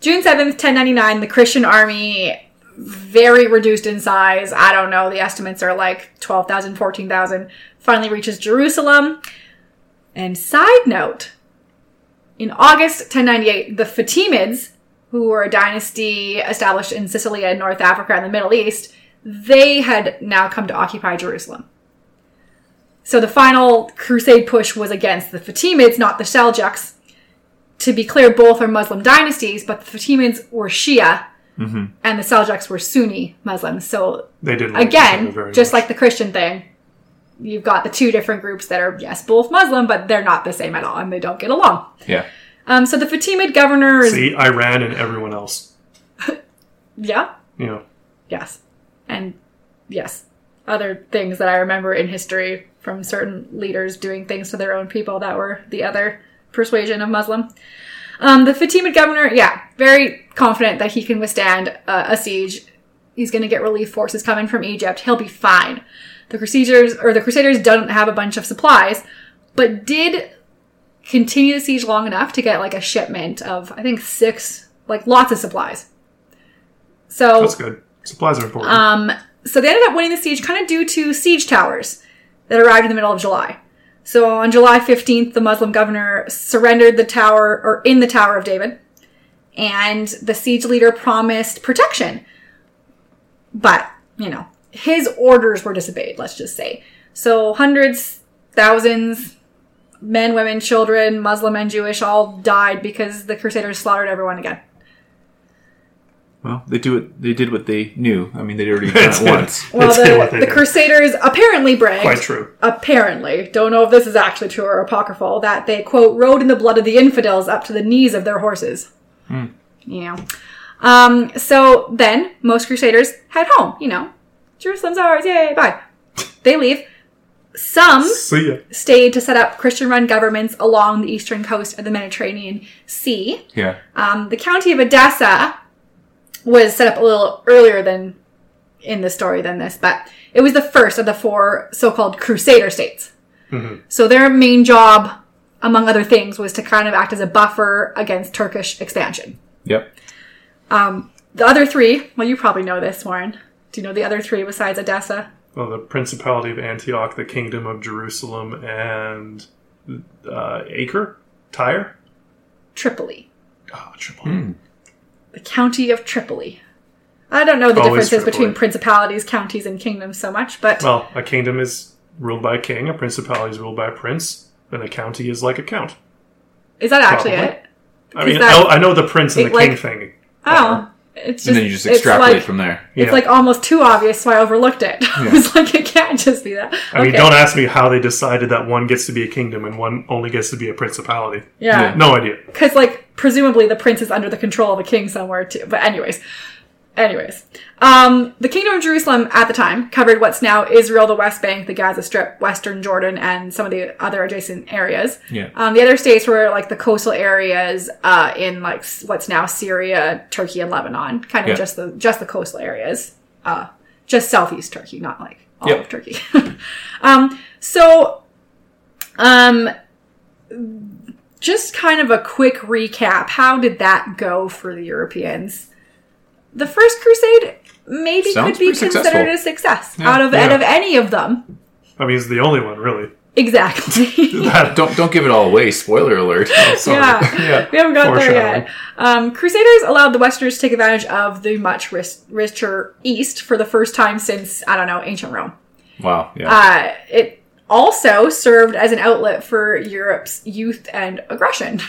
June 7th, 1099, the Christian army, very reduced in size. I don't know. The estimates are like 12,000, 14,000. Finally reaches Jerusalem. And side note, in August 1098, the Fatimids, who were a dynasty established in Sicily and North Africa and the Middle East, they had now come to occupy Jerusalem. So the final crusade push was against the Fatimids, not the Seljuks to be clear, both are Muslim dynasties, but the Fatimids were Shia and the Seljuks were Sunni Muslims. So They didn't like again, just much. like the Christian thing, you've got the two different groups that are yes, both Muslim, but they're not the same at all, and they don't get along. Yeah. Um, so the Fatimid governor is See, Iran and everyone else. yeah, Yeah. yes, and yes, other things that I remember in history from certain leaders doing things to their own people that were the other persuasion of Muslim. Um, the Fatimid governor, yeah, very confident that he can withstand uh, a siege. He's going to get relief forces coming from Egypt. He'll be fine. The Crusaders or the Crusaders don't have a bunch of supplies, but did continue the siege long enough to get like a shipment of I think six, like lots of supplies. So That's good. Supplies are important. um, so they ended up winning the siege kind of due to siege towers that arrived in the middle of July. So on July 15th, the Muslim governor surrendered the tower, or in the Tower of David, and the siege leader promised protection. But, you know, his orders were disobeyed, let's just say. So hundreds, thousands, men, women, children, Muslim and Jewish all died because the Crusaders slaughtered everyone again. Well, they do it. They did what they knew. I mean, they'd already done it once. Well, That's what the, the. Crusaders apparently bragged. Quite true. apparently, don't know if this is actually true or apocryphal, that they, quote, rode in the blood of the infidels up to the knees of their horses. You know. Um, so then, most crusaders head home, you know. Jerusalem's ours, yay, bye. They leave. Some stayed to set up Christian run governments along the eastern coast of the Mediterranean Sea. Yeah. Um, the county of Edessa was set up a little earlier than in the story than this, but it was the first of the four so-called Crusader states. So their main job, among other things, was to kind of act as a buffer against Turkish expansion. Yep. Um, the other three, well, you probably know this, Warren. Do you know the other three besides Edessa? Well, the Principality of Antioch, the Kingdom of Jerusalem, and uh, Acre? Tyre? Tripoli. Oh, Tripoli. Hmm. The county of Tripoli. I don't know the Always differences between principalities, counties, and kingdoms so much, but Well, a kingdom is ruled by a king, a principality is ruled by a prince, and a county is like a count. is that actually probably. it? I mean, that- I, I know the prince and it, the king like- thing. Oh, it's just, and then you just extrapolate like- from there. It's Yeah. like almost too obvious, so I overlooked it. I was like, it can't just be that. I mean, don't ask me how they decided that one gets to be a kingdom and one only gets to be a principality. Yeah. No idea. Because, like, presumably the prince is under the control of a king somewhere, too. But, anyways. Anyways. Um, the Kingdom of Jerusalem at the time covered what's now Israel, the West Bank, the Gaza Strip, Western Jordan, and some of the other adjacent areas. Yeah. Um, the other states were, like, the coastal areas uh, in, like, what's now Syria, Turkey, and Lebanon. Kind of Yeah. just the just the coastal areas. Uh, just southeast Turkey, not, like, all Yep. of Turkey. um, so, um, just kind of a quick recap. How did that go for the Europeans? The First Crusade maybe Sounds could be considered successful. a success Yeah. out of Yeah. out of any of them. I mean, it's the only one, really. Exactly. Don't don't give it all away. Spoiler alert. sorry. Yeah. yeah. we haven't got there Foreshadowing. yet. Um, Crusaders allowed the Westerners to take advantage of the much ris- richer East for the first time since I don't know ancient Rome. Wow. Yeah. Uh, it also served as an outlet for Europe's youth and aggression.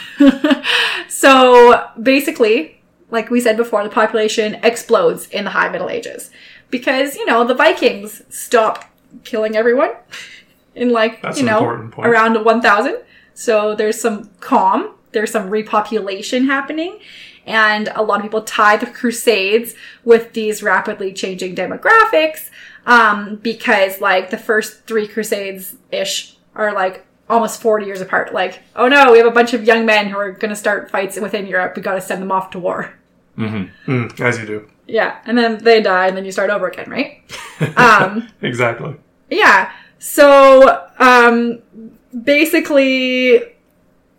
so basically, like we said before, the population explodes in the High Middle Ages because you know the Vikings stopped killing everyone in like That's you know around 1000. So there's some calm, there's some repopulation happening. And a lot of people tie the Crusades with these rapidly changing demographics um, because, like, the first three Crusades ish are like almost 40 years apart. Like, oh no, we have a bunch of young men who are going to start fights within Europe. We got to send them off to war. Mm, as you do. Yeah. And then they die, and then you start over again, right? um, Exactly. yeah. So, um, basically,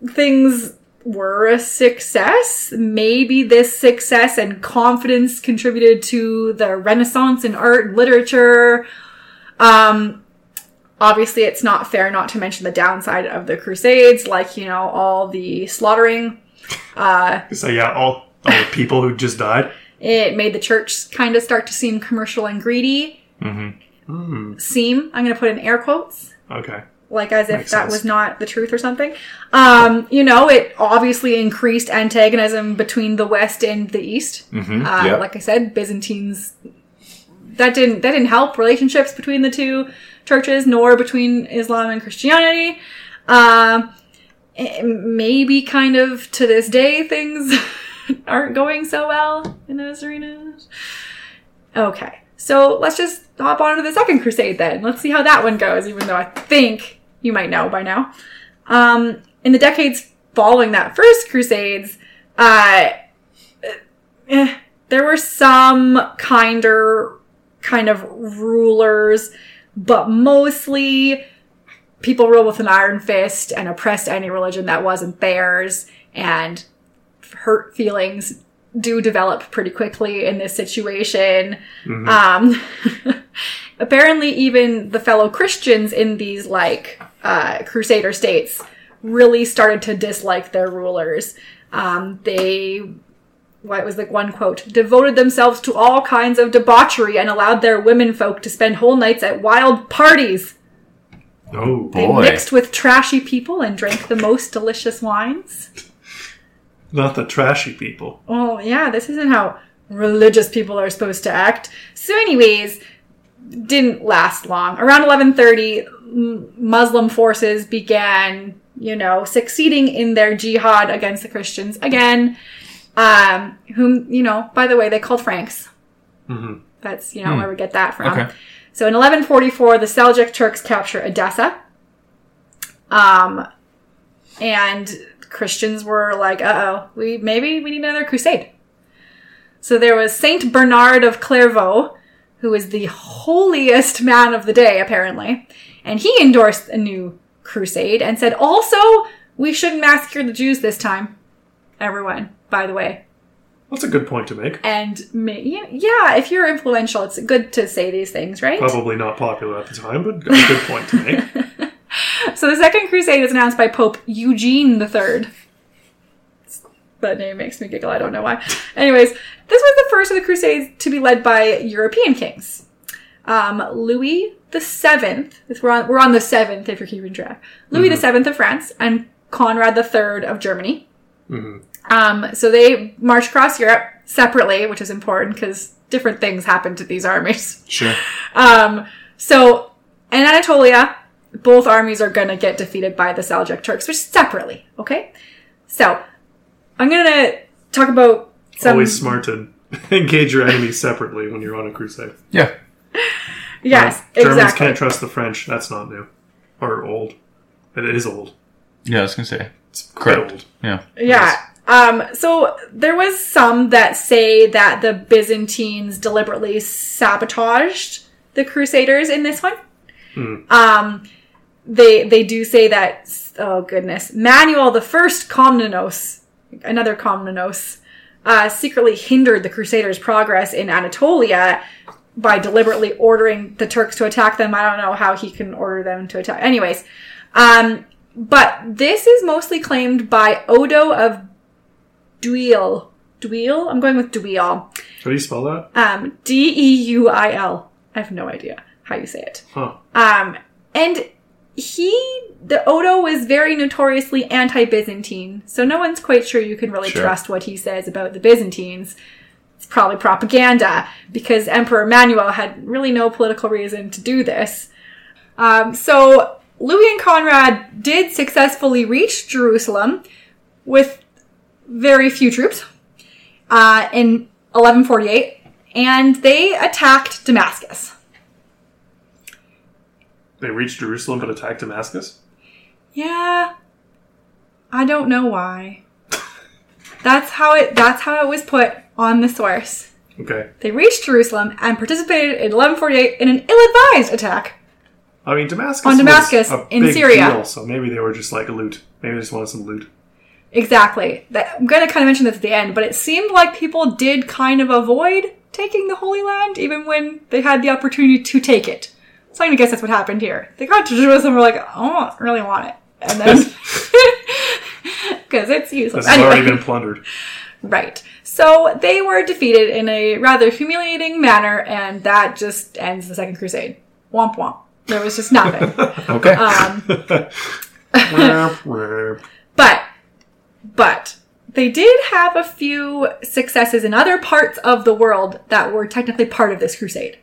things were a success. Maybe this success and confidence contributed to the renaissance in art and literature. Um, obviously, it's not fair not to mention the downside of the Crusades, like, you know, all the slaughtering. Uh, So, yeah, all, all the people who just died. It made the church kind of start to seem commercial and greedy. Mm-hmm. Seem, I'm going to put in air quotes. Okay. like as if Makes that sense. was not the truth or something. Um, you know, it obviously increased antagonism between the West and the East. Mhm, Uh, yeah. Like I said, Byzantines that didn't that didn't help relationships between the two churches, nor between Islam and Christianity. Um, eh, maybe kind of to this day things aren't going so well in those arenas. Okay, so let's just hop on to the second crusade then. Let's see how that one goes, even though I think you might know by now. Um, in the decades following that first crusades, uh, eh, there were some kinder kind of rulers, but mostly people ruled with an iron fist and oppressed any religion that wasn't theirs, and hurt feelings do develop pretty quickly in this situation. Um, apparently, even the fellow Christians in these like uh, crusader states really started to dislike their rulers. Um, they what was like one quote devoted themselves to all kinds of debauchery and allowed their women folk to spend whole nights at wild parties. Oh, boy! They mixed with trashy people and drank the most delicious wines. Not the trashy people. Oh, yeah, this isn't how religious people are supposed to act. So, anyways, didn't last long. Around 1130, Muslim forces began, you know, succeeding in their jihad against the Christians again. Um, whom, you know, by the way, they called Franks. Mhm. That's, you know, where we get that from. Okay. So in 1144, the Seljuk Turks capture Edessa. Um, and Christians were like, "Uh oh, we maybe we need another crusade." So there was Saint Bernard of Clairvaux, who was the holiest man of the day, apparently, and he endorsed a new crusade and said, "Also, we shouldn't massacre the Jews this time." Everyone, by the way, That's a good point to make. and yeah, if you're influential, it's good to say these things, right? Probably not popular at the time, but a good point to make. So the Second Crusade is announced by Pope Eugene III. That name makes me giggle. I don't know why. Anyways, this was the first of the Crusades to be led by European kings. Um, Louis the Seventh. We're on, we're on the seventh, if you're keeping track. Louis the Seventh of France and Conrad the Third of Germany. Um, so they marched across Europe separately, which is important because different things happened to these armies. Sure. Um, so in Anatolia, both armies are going to get defeated by the Seljuk Turks, which separately. Okay, so I'm going to talk about some. Always smart to engage your enemies separately when you're on a crusade. Yeah. Yes, Germans exactly. can't trust the French. That's not new. Or old. But it is old. Yeah, I was gonna say. It's quite old. Yeah. Yeah. Um, so there was some that say that the Byzantines deliberately sabotaged the Crusaders in this one. Um, they they do say that. Oh goodness, Manuel the First Komnenos, another Komnenos, uh, secretly hindered the Crusaders' progress in Anatolia by deliberately ordering the Turks to attack them. I don't know how he can order them to attack. Anyways, um, but this is mostly claimed by Odo of Duil. Duil? I'm going with Duil. How do you spell that? Um, D E U I L. I have no idea how you say it. Huh. Um, and he, the Odo was very notoriously anti-Byzantine, so no one's quite sure you can really Sure. trust what he says about the Byzantines. It's probably propaganda because Emperor Manuel had really no political reason to do this. Um, so Louis and Conrad did successfully reach Jerusalem with very few troops uh, in 1148, and they attacked Damascus. They reached Jerusalem but attacked Damascus? Yeah. I don't know why. That's how it that's how it was put on the source. Okay. They reached Jerusalem and participated in 1148 in an ill-advised attack. I mean, Damascus On Damascus, in Syria. deal, so maybe they were just like loot. Maybe they just wanted some loot. Exactly. That, I'm going to kind of mention this at the end, but it seemed like people did kind of avoid taking the Holy Land even when they had the opportunity to take it. So I'm to guess that's what happened here. They got to Jerusalem and were like, I don't really want it. And then, because it's useless. This has already been plundered. Right. So they were defeated in a rather humiliating manner, and that just ends the Second Crusade. Womp womp. There was just nothing. Okay. um, but, but they did have a few successes in other parts of the world that were technically part of this crusade.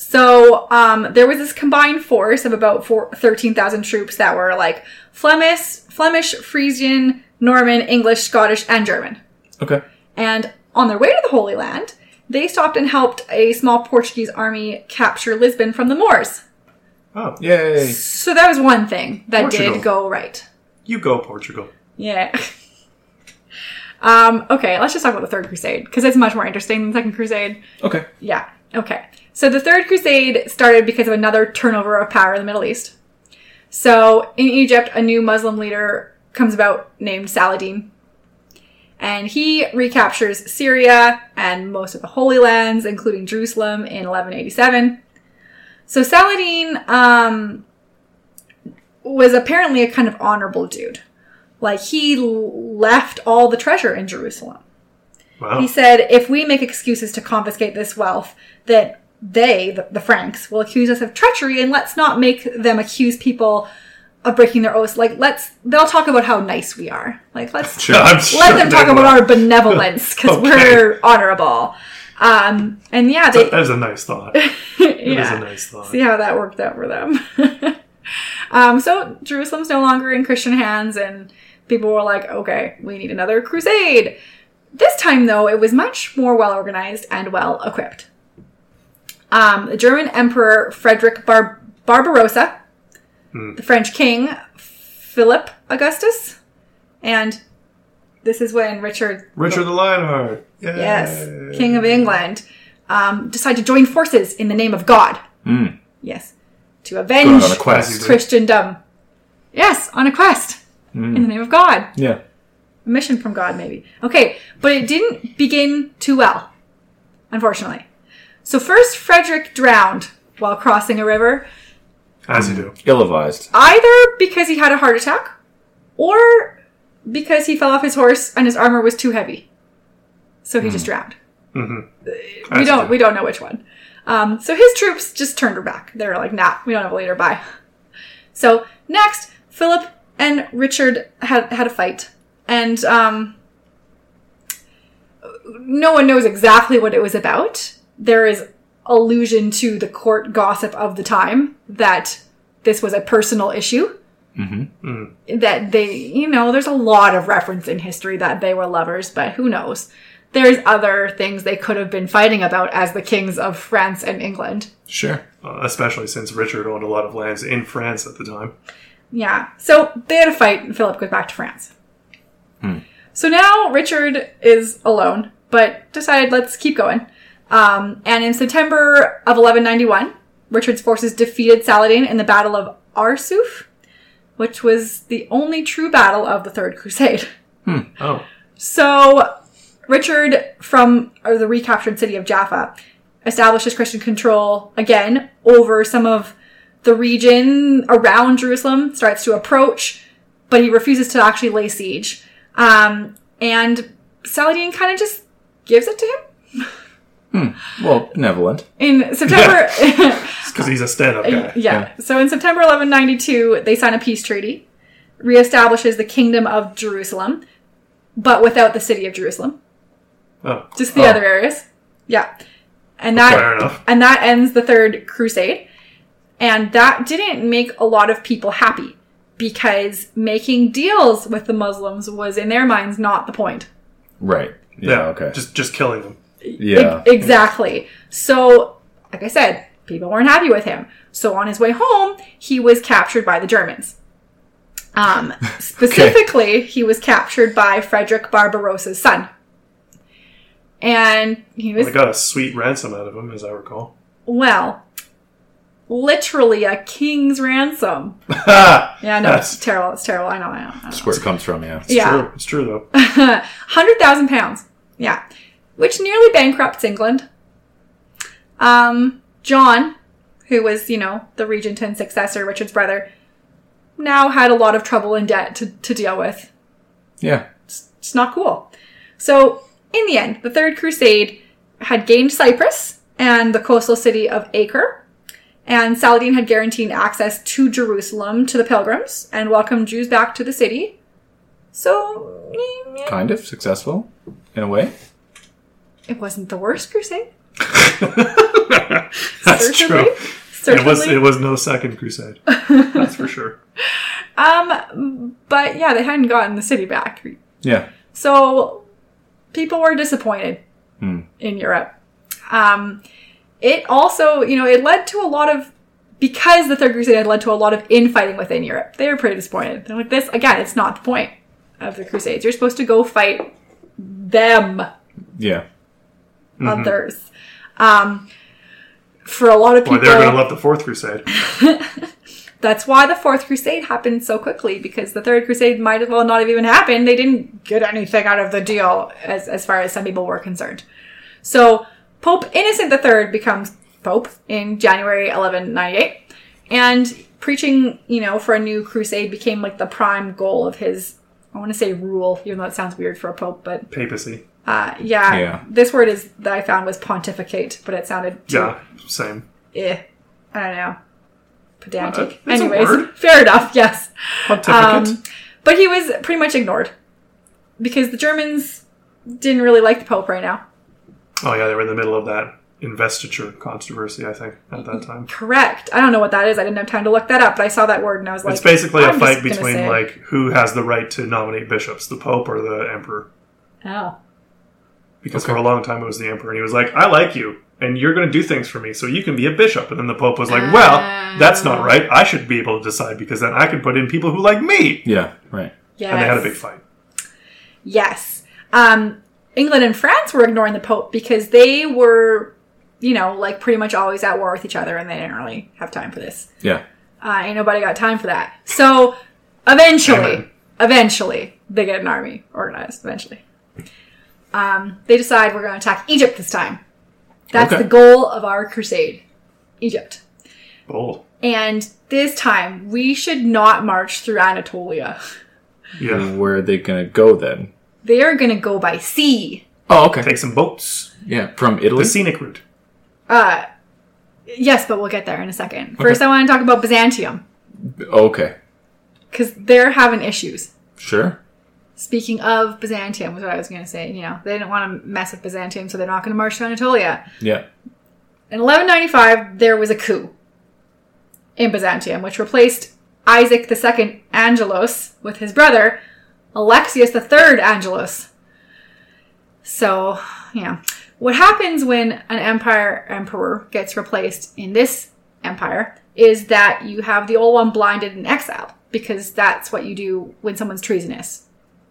So um, there was this combined force of about 13,000 troops that were like Flemish, Flemish, Frisian, Norman, English, Scottish, and German. okay. And on their way to the Holy Land, they stopped and helped a small Portuguese army capture Lisbon from the Moors. Oh, Yay. So that was one thing that Portugal. did go right. you go, Portugal. Yeah. um, okay, let's just talk about the Third Crusade because it's much more interesting than the Second Crusade. Okay. Yeah. Okay. So the Third Crusade started because of another turnover of power in the Middle East. So in Egypt, a new Muslim leader comes about named Saladin. And he recaptures Syria and most of the Holy Lands, including Jerusalem, in 1187. So Saladin um, was apparently a kind of honorable dude. Like he left all the treasure in Jerusalem. Wow. He said, if we make excuses to confiscate this wealth, that they, the, the Franks, will accuse us of treachery, and let's not make them accuse people of breaking their oaths. Like, let's, they'll talk about how nice we are. Like, let's Sure, I'm sure let them talk about our benevolence, because Okay. we're honorable. Um, and yeah, they, That is a nice thought. It is yeah. a nice thought. See how that worked out for them. um, so Jerusalem's no longer in Christian hands, and people were like, okay, we need another crusade. This time, though, it was much more well organized and well equipped. Um, the German Emperor Frederick Bar- Barbarossa, the French King Philip Augustus, and this is when Richard Richard the Lionheart. Yay. Yes, King of England, um, decide to join forces in the name of God. Mm. Yes, to avenge on a quest. Christendom. Yes, on a quest in the name of God. Yeah. A mission from God, maybe. Okay, but it didn't begin too well, unfortunately. So first, Frederick drowned while crossing a river, As you do. Ill-advised. either because he had a heart attack or because he fell off his horse and his armor was too heavy. So he just drowned. Mhm. We don't do. we don't know which one. Um, so his troops just turned her back. They were like, "Nah, we don't have a leader. Bye." So next, Philip and Richard had had a fight, and um, no one knows exactly what it was about. There is allusion to the court gossip of the time that this was a personal issue. That they, you know, there's a lot of reference in history that they were lovers, but who knows? There's other things they could have been fighting about as the kings of France and England. Sure. Uh, especially since Richard owned a lot of lands in France at the time. Yeah. So they had a fight, and Philip goes back to France. So now Richard is alone, but decided let's keep going. Um, and in September of 1191, Richard's forces defeated Saladin in the Battle of Arsuf, which was the only true battle of the Third Crusade. Oh. So Richard, from the recaptured city of Jaffa, establishes Christian control again over some of the region around Jerusalem, starts to approach, but he refuses to actually lay siege. Um, and Saladin kind of just gives it to him. Hmm. Well, benevolent. In September, Because he's a stand up guy. Uh, yeah. So in September 1192, they sign a peace treaty, reestablishes the kingdom of Jerusalem, but without the city of Jerusalem, Oh. just the Oh. other areas. Yeah. And that Fair enough. and that ends the third crusade. And that didn't make a lot of people happy because making deals with the Muslims was in their minds not the point. Right. Yeah. Yeah. okay. Just just killing them. Yeah. E- exactly. So, like I said, people weren't happy with him. So on his way home, he was captured by the Germans. Um, specifically, he was captured by Frederick Barbarossa's son. And he was, They got a sweet ransom out of him, as I recall. well, literally a king's ransom. Yeah, no, it's terrible. It's terrible. I know, I know. I know. That's where it comes from. Yeah. It's Yeah. true. It's true though. hundred thousand pounds. Yeah, which nearly bankrupts England. Um, John, who was you know the regent and successor, Richard's brother, now had a lot of trouble and debt to, to deal with. Yeah. It's not cool. So in the end, the Third Crusade had gained Cyprus and the coastal city of Acre. And Saladin had guaranteed access to Jerusalem to the pilgrims and welcomed Jews back to the city. So, Kind of successful in a way. It wasn't the worst crusade. That's Certainly. true. Certainly. It was it was no second crusade. That's for sure. um, but yeah, they hadn't gotten the city back. Yeah. So people were disappointed in Europe. Um, it also, you know, it led to a lot of because the Third Crusade had led to a lot of infighting within Europe. They were pretty disappointed. They're like, this again, it's not the point of the Crusades. You're supposed to go fight them, Yeah. Others. Um, for a lot of Boy, people, they're going to love the fourth crusade. That's why the Fourth Crusade happened so quickly because the Third Crusade might as well not have even happened. They didn't get anything out of the deal as, as far as some people were concerned. So Pope Innocent III becomes Pope in January 1198 and preaching, you know, for a new crusade became like the prime goal of his, I want to say rule, even though it sounds weird for a Pope, but Papacy. Uh, yeah, Yeah. this word is that I found was pontificate, but it sounded too Yeah, same. eh, I don't know, pedantic. Uh, it's a Anyways, word. fair enough. Yes, Pontificate. um, but he was pretty much ignored because the Germans didn't really like the Pope right now. oh yeah, they were in the middle of that investiture controversy. I think at that time. Correct. I don't know what that is. I didn't have time to look that up, but I saw that word and I was like, it's basically a I'm just fight gonna between say- like who has the right to nominate bishops, the Pope or the Emperor. oh, Because Okay. for a long time it was the Emperor, and he was like, "I like you, and you're going to do things for me, so you can be a bishop." And then the Pope was like, "Well, that's not right. I should be able to decide because then I can put in people who like me." Yeah, right. yes. And they had a big fight. Yes. Um, England and France were ignoring the Pope because they were, you know, like pretty much always at war with each other and they didn't really have time for this. Yeah. Uh, ain't nobody got time for that. So eventually, Amen. eventually, they get an army organized. Eventually. Um, they decide we're going to attack Egypt this time. That's Okay. the goal of our crusade. Egypt. Bold. And this time, we should not march through Anatolia. Yeah. Where are they gonna go then? They are going to go by sea. Oh, okay. Take some boats. Yeah, from Italy. The scenic route. Uh, yes, but we'll get there in a second. First, I want to talk about Byzantium Okay, because they're having issues. sure. Speaking of Byzantium, was what I was going to say. You know, they didn't want to mess with Byzantium, so they're not going to march to Anatolia. Yeah. In 1195, there was a coup in Byzantium, which replaced Isaac II Angelos with his brother Alexius III Angelos. So, yeah. What happens when an empire emperor gets replaced in this empire is that you have the old one blinded and exiled because that's what you do when someone's treasonous.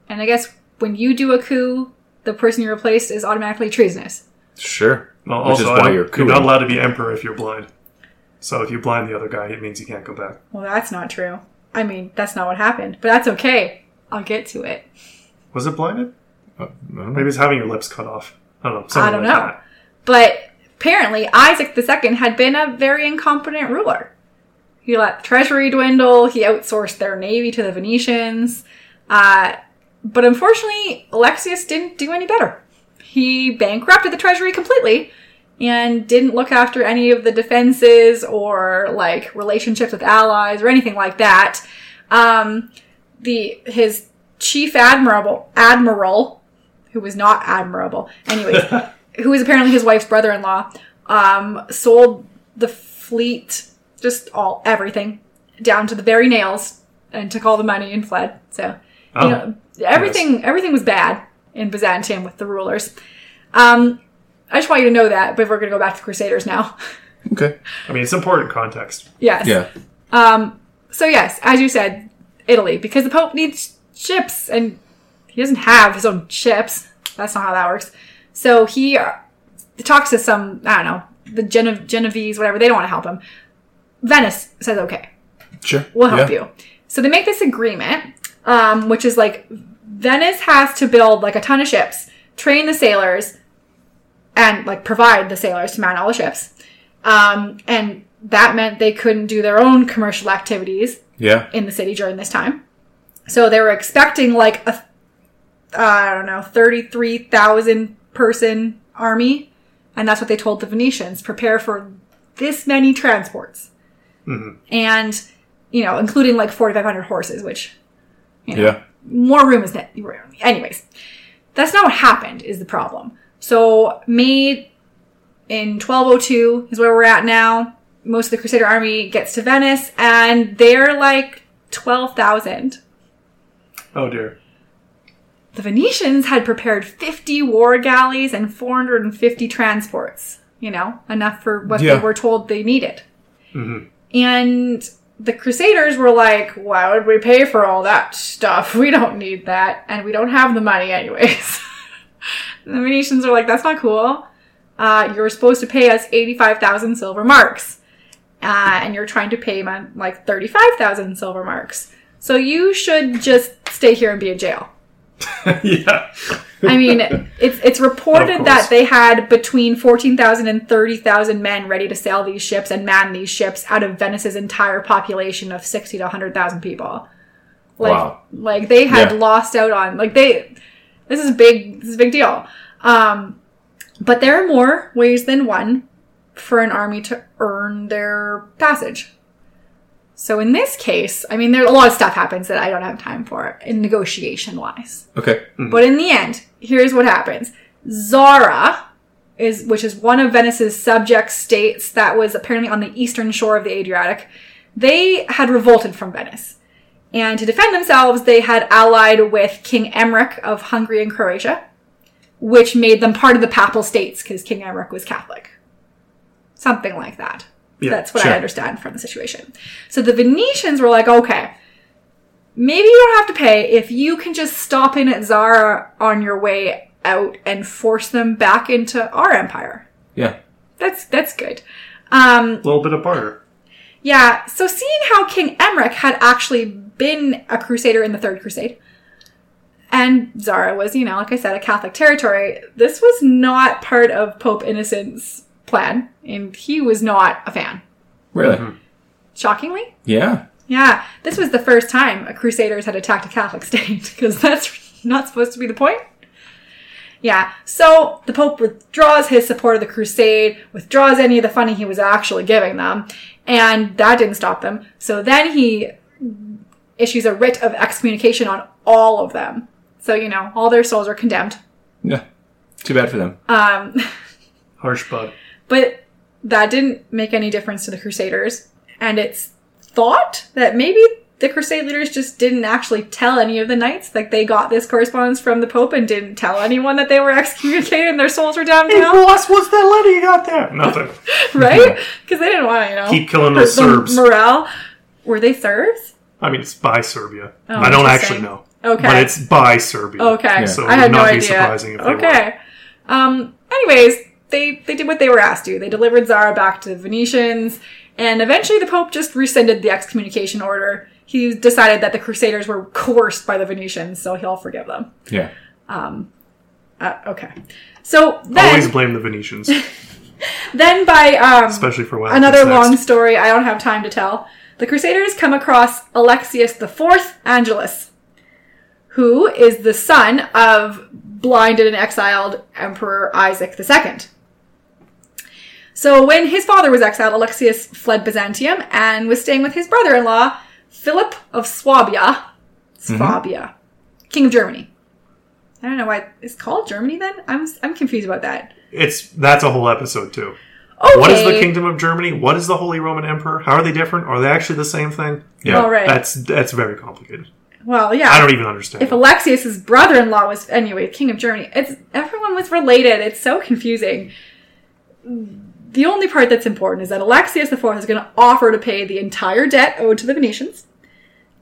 And I guess when you do a coup, the person you replaced is automatically treasonous. Sure. Well, Which is also, why I- you're you're not allowed to be emperor if you're blind. So if you blind the other guy, it means you can't go back. Well, that's not true. I mean, that's not what happened, but that's okay. I'll get to it. Was it blinded? Uh, I don't know. Maybe it's having your lips cut off. I don't know. I don't like know. that. But apparently, Isaac II had been a very incompetent ruler. He let the treasury dwindle, he outsourced their navy to the Venetians. Uh, but unfortunately, Alexius didn't do any better. He bankrupted the treasury completely and didn't look after any of the defenses or like relationships with allies or anything like that. Um, the his chief admiral admiral, who was not admirable, anyways, who was apparently his wife's brother-in-law, um, sold the fleet, just all everything, down to the very nails, and took all the money and fled. So Oh, you know, everything everything was bad in Byzantium with the rulers. Um, I just want you to know that, but we're going to go back to Crusaders now. Okay. I mean, it's important context. yes. Yeah. Um, so yes, as you said, Italy, because the Pope needs ships, and he doesn't have his own ships. That's not how that works. So he uh, talks to some, I don't know, the Gene- Genovese, whatever. They don't want to help him. Venice says, okay, Sure. we'll help Yeah. you. So they make this agreement, um, which is like Venice has to build like a ton of ships, train the sailors, and like provide the sailors to man all the ships. Um, and that meant they couldn't do their own commercial activities Yeah. in the city during this time. So they were expecting like a, I don't know, 33,000 person army. And that's what they told the Venetians prepare for this many transports. And, you know, including like 4,500 horses, which, you know, Yeah. More room is net. Anyways, that's not what happened, is the problem. So, May in 1202 is where we're at now. Most of the Crusader army gets to Venice, and they're like 12,000. Oh dear. The Venetians had prepared 50 war galleys and 450 transports. You know, enough for what Yeah. they were told they needed. Mm-hmm. And the Crusaders were like, why would we pay for all that stuff? We don't need that, and we don't have the money anyways. the Venetians are like, that's not cool. Uh, you're supposed to pay us 85,000 silver marks. uh, and you're trying to pay him like 35,000 silver marks. So you should just stay here and be in jail. yeah. I mean, it's it's reported that they had between 14,000 and 30,000 men ready to sail these ships and man these ships out of Venice's entire population of 60 to 100,000 people. Like Wow. like they had Yeah. lost out on like they this is big this is a big deal. Um but there are more ways than one for an army to earn their passage. So in this case, I mean there a lot of stuff happens that I don't have time for in negotiation wise. Okay. Mm-hmm. But in the end, here's what happens. Zara is which is one of Venice's subject states that was apparently on the eastern shore of the Adriatic. They had revolted from Venice. And to defend themselves, they had allied with King Emmerich of Hungary and Croatia, which made them part of the papal states because King Emmerich was Catholic. Something like that. Yeah, That's what sure. I understand from the situation. So the Venetians were like, okay, maybe you don't have to pay if you can just stop in at Zara on your way out and force them back into our empire. Yeah. That's that's good. Um, A little bit of barter. yeah. So seeing how King Emmerich had actually been a crusader in the Third Crusade, and Zara was, you know, like I said, a Catholic territory, this was not part of Pope Innocent's plan, and he was not a fan. Really? Shockingly, Yeah. yeah, this was the first time a Crusaders had attacked a Catholic state because that's not supposed to be the point. Yeah, so the Pope withdraws his support of the Crusade, withdraws any of the funding he was actually giving them, and that didn't stop them. So then he issues a writ of excommunication on all of them. So, you know, all their souls are condemned. Yeah. Too bad for them. Um, Harsh bud. But that didn't make any difference to the Crusaders. And it's thought that maybe the Crusade leaders just didn't actually tell any of the knights. Like they got this correspondence from the Pope and didn't tell anyone that they were excommunicated and their souls were down Hey, now. boss, what's that letter you got there? Nothing. right? Because they didn't want to, you know. Keep killing those the Serbs. Morale. Were they Serbs? I mean, it's by Serbia. Oh, I don't actually know. Okay. But it's by Serbia. Okay. So it I had would no not be idea. surprising if they were. okay. Um, anyways, they, they did what they were asked to. They delivered Zara back to the Venetians, and eventually the Pope just rescinded the excommunication order. He decided that the Crusaders were coerced by the Venetians, so he'll forgive them. Yeah. Uh, okay. So then, Always blame the Venetians, then by um, especially for what another long story I don't have time to tell. The Crusaders come across Alexius IV Angelus, who is the son of blinded and exiled Emperor Isaac II. So when his father was exiled, Alexius fled Byzantium and was staying with his brother-in-law, Philip of Swabia, Swabia, mm-hmm. king of Germany. I don't know why it's called Germany then. I'm I'm confused about that. It's that's a whole episode too. Okay. What is the kingdom of Germany? What is the Holy Roman Emperor? How are they different? Are they actually the same thing? Yeah. All right. That's that's very complicated. well, yeah. I don't even understand. if Alexius's brother-in-law was anyway king of Germany, it's everyone was related. It's so confusing. The only part that's important is that Alexius IV is going to offer to pay the entire debt owed to the Venetians,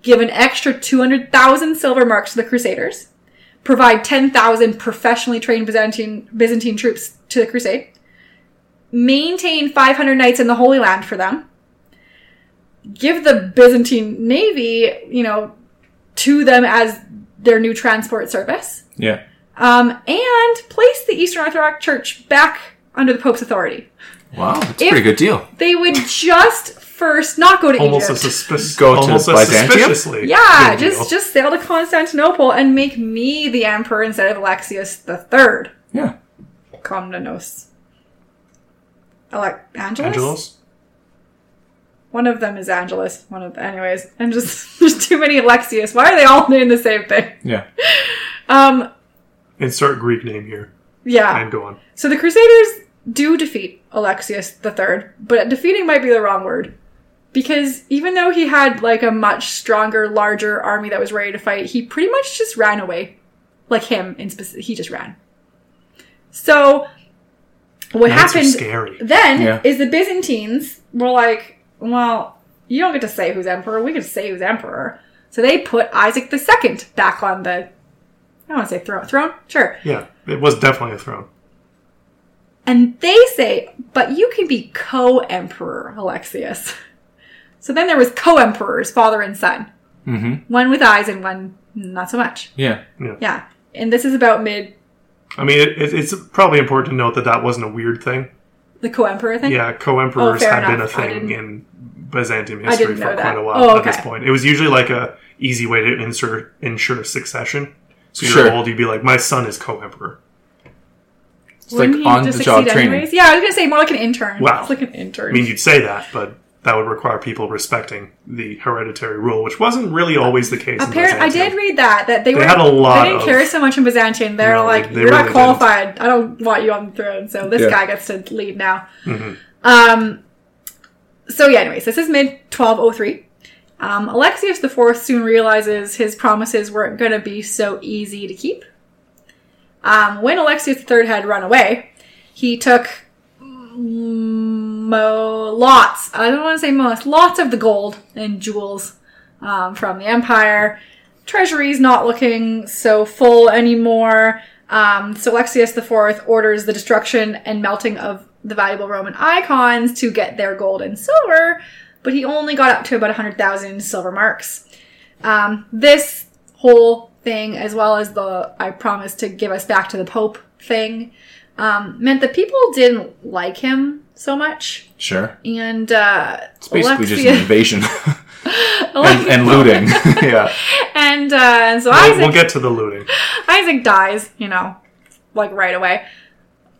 give an extra two hundred thousand silver marks to the Crusaders, provide ten thousand professionally trained Byzantine Byzantine troops to the Crusade, maintain five hundred knights in the Holy Land for them, give the Byzantine navy, you know, to them as their new transport service, Yeah. um, and place the Eastern Orthodox Church back under the Pope's authority. Wow. That's a If- pretty good deal. They would just first not go to almost Egypt. a suspicious. Go to almost a Byzantium? suspiciously. yeah, big just deal. just sail to Constantinople and make me the emperor instead of Alexius the Third. Yeah. Komnenos. Ale- Angelus? Angelos. One of them is Angelus. One of anyways, and just there's too many Alexius. Why are they all doing the same thing? Yeah. Um, Insert Greek name here yeah. and go on. So the Crusaders do defeat Alexius III, but defeating might be the wrong word. Because even though he had like a much stronger, larger army that was ready to fight, he pretty much just ran away. Like him in specific, he just ran. So what Knights happened scary. then Yeah. is the Byzantines were like, well, you don't get to say who's emperor, we get to say who's emperor. So they put Isaac II back on the I don't want to say throne. Throne? Sure. Yeah, it was definitely a throne. And they say, but you can be co-emperor, Alexius. So then there was co-emperors, father and son. Mm-hmm. One with eyes and one not so much. Yeah. Yeah. yeah. And this is about mid I mean, it, it, it's probably important to note that that wasn't a weird thing. the co-emperor thing. Yeah, co-emperors Oh, fair had been a thing in Byzantium history for know quite that. a while Oh, at this point. It was usually like a easy way to insert ensure succession. So you're Sure. old, you'd be like, my son is co-emperor. It's like Wouldn't he on the just job succeed training. anyways? Yeah, I was gonna say more like an intern. Wow. It's like an intern. I mean, you'd say that, but that would require people respecting the hereditary rule, which wasn't really always the case. Apparently, I did read that that they, were had a lot They didn't of- care so much in Byzantium. They're No, like, they- they you're not really qualified. I don't want you on the throne. So this Yeah. guy gets to lead now. Mm-hmm. Um. So yeah. Anyways, this is mid twelve oh three. Um, Alexius IV soon realizes his promises weren't going to be so easy to keep. Um, when Alexius III had run away, he took mo- lots, I don't want to say most, lots of the gold and jewels um, from the empire. Treasury's not looking so full anymore. Um, so Alexius IV orders the destruction and melting of the valuable Roman icons to get their gold and silver, but he only got up to about 100,000 silver marks. Um, this whole thing, as well as the I promise to give us back to the Pope thing, um, meant that people didn't like him so much. Sure. And uh, It's basically just an invasion and, and looting. yeah. and uh, so We'll, Isaac, we'll get to the looting. Isaac dies, you know, like right away.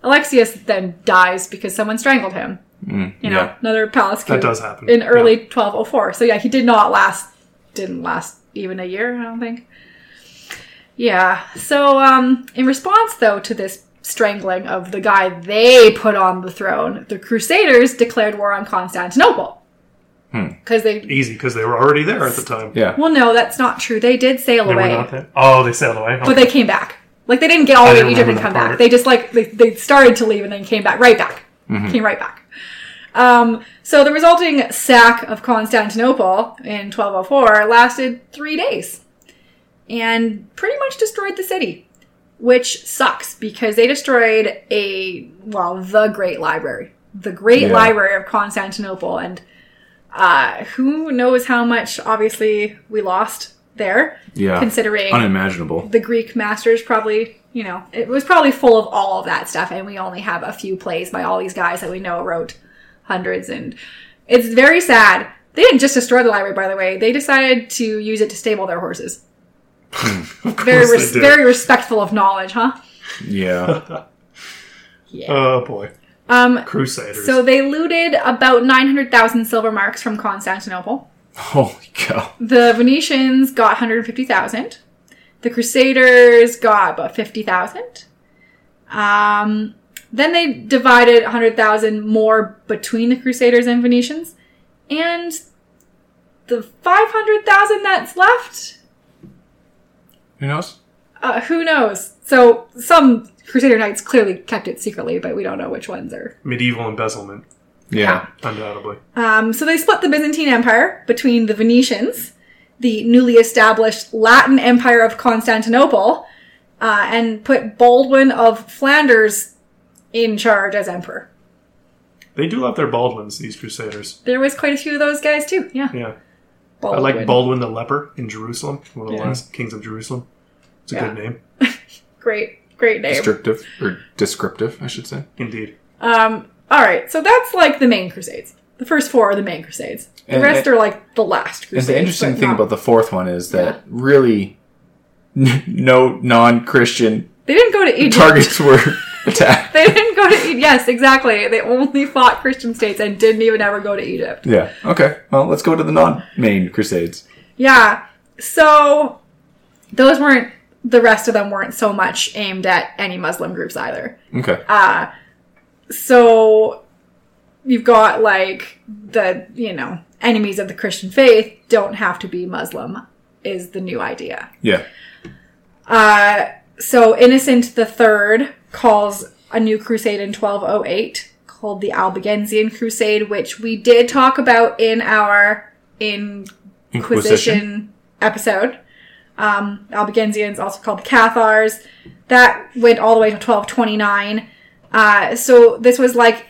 Alexius then dies because someone strangled him. Mm, You know, yeah. another palace coup That does happen. in early Yeah. 1204. So yeah, he did not last. Didn't last even a year, I don't think. Yeah. So um, in response, though, to this strangling of the guy they put on the throne, the Crusaders declared war on Constantinople because they. Easy, because they were already there at the time. Yeah. Well, no, that's not true. They did sail They were away. not there. Oh, they sailed away. But they came back. Like they didn't get all the way to Egypt and come that back. They just like they, they started to leave and then came back right back. Came right back. Um, so the resulting sack of Constantinople in 1204 lasted three days, and pretty much destroyed the city, which sucks because they destroyed a well the Great Library, the Great Yeah. Library of Constantinople, and uh, who knows how much obviously we lost there, Yeah. considering Unimaginable. the Greek masters probably, you know, it was probably full of all of that stuff, and we only have a few plays by all these guys that we know wrote hundreds, and it's very sad. They didn't just destroy the library, by the way. They decided to use it to stable their horses. very, res- very respectful of knowledge, huh? Yeah. Yeah. Oh boy, Um, Crusaders. so they looted about nine hundred thousand silver marks from Constantinople. Holy cow. The Venetians got 150,000. The Crusaders got about 50,000. Um, then they divided 100,000 more between the Crusaders and Venetians. And the 500,000 that's left, Who knows? uh, who knows? So some Crusader knights clearly kept it secretly, but we don't know which ones are. medieval embezzlement, Yeah. undoubtedly. Um, so they split the Byzantine Empire between the Venetians, the newly established Latin Empire of Constantinople, uh, and put Baldwin of Flanders in charge as emperor. They do love their Baldwins, these Crusaders. There was quite a few of those guys too. Yeah, Yeah, I like Baldwin the Leper in Jerusalem, one of the Yeah. last kings of Jerusalem. It's a Yeah. good name, Great, great name. Descriptive or descriptive, I should say. indeed. Um, all right, so that's like the main Crusades. The first four are the main Crusades. The And- rest and- are like the last crusades. And the interesting thing not- about the fourth one is that Yeah. really no non-Christian they didn't go to Egypt. targets were attacked. They didn't go to Egypt. Yes, exactly. They only fought Christian states and didn't even ever go to Egypt. Yeah. Okay. Well, let's go to the non-main crusades. Yeah. So those weren't the rest of them weren't so much aimed at any Muslim groups either. Okay. Uh so you've got like the, you know, enemies of the Christian faith don't have to be Muslim is the new idea. yeah. Uh so Innocent the Third calls a new crusade in 1208 called the Albigensian Crusade, which we did talk about in our in Inquisition episode. Um, Albigensians, also called the Cathars, that went all the way to 1229. Uh, so this was like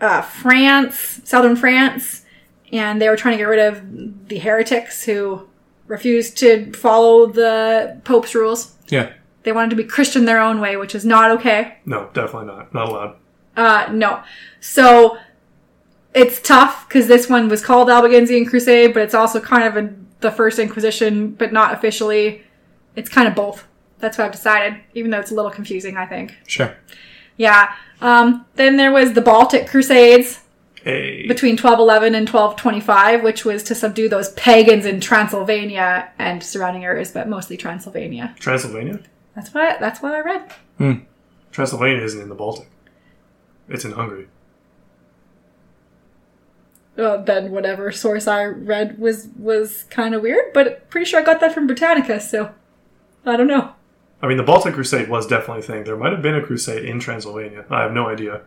uh, France, southern France, and they were trying to get rid of the heretics who refused to follow the Pope's rules. Yeah. They wanted to be Christian their own way, which is not okay. No, definitely not. Not allowed. Uh, no. So it's tough because this one was called Albigensian Crusade, but it's also kind of a, the first Inquisition, but not officially. It's kind of both. That's what I've decided, even though it's a little confusing, I think. Sure. Yeah. Um, then there was the Baltic Crusades Hey. between 1211 and 1225, which was to subdue those pagans in Transylvania and surrounding areas, but mostly Transylvania. Transylvania? That's what I, that's what I read. Transylvania isn't in the Baltic. It's in Hungary. uh, then whatever source I read was was kind of weird, but pretty sure I got that from Britannica, so I don't know. I mean, the Baltic Crusade was definitely a thing. There might have been a crusade in Transylvania. I have no idea.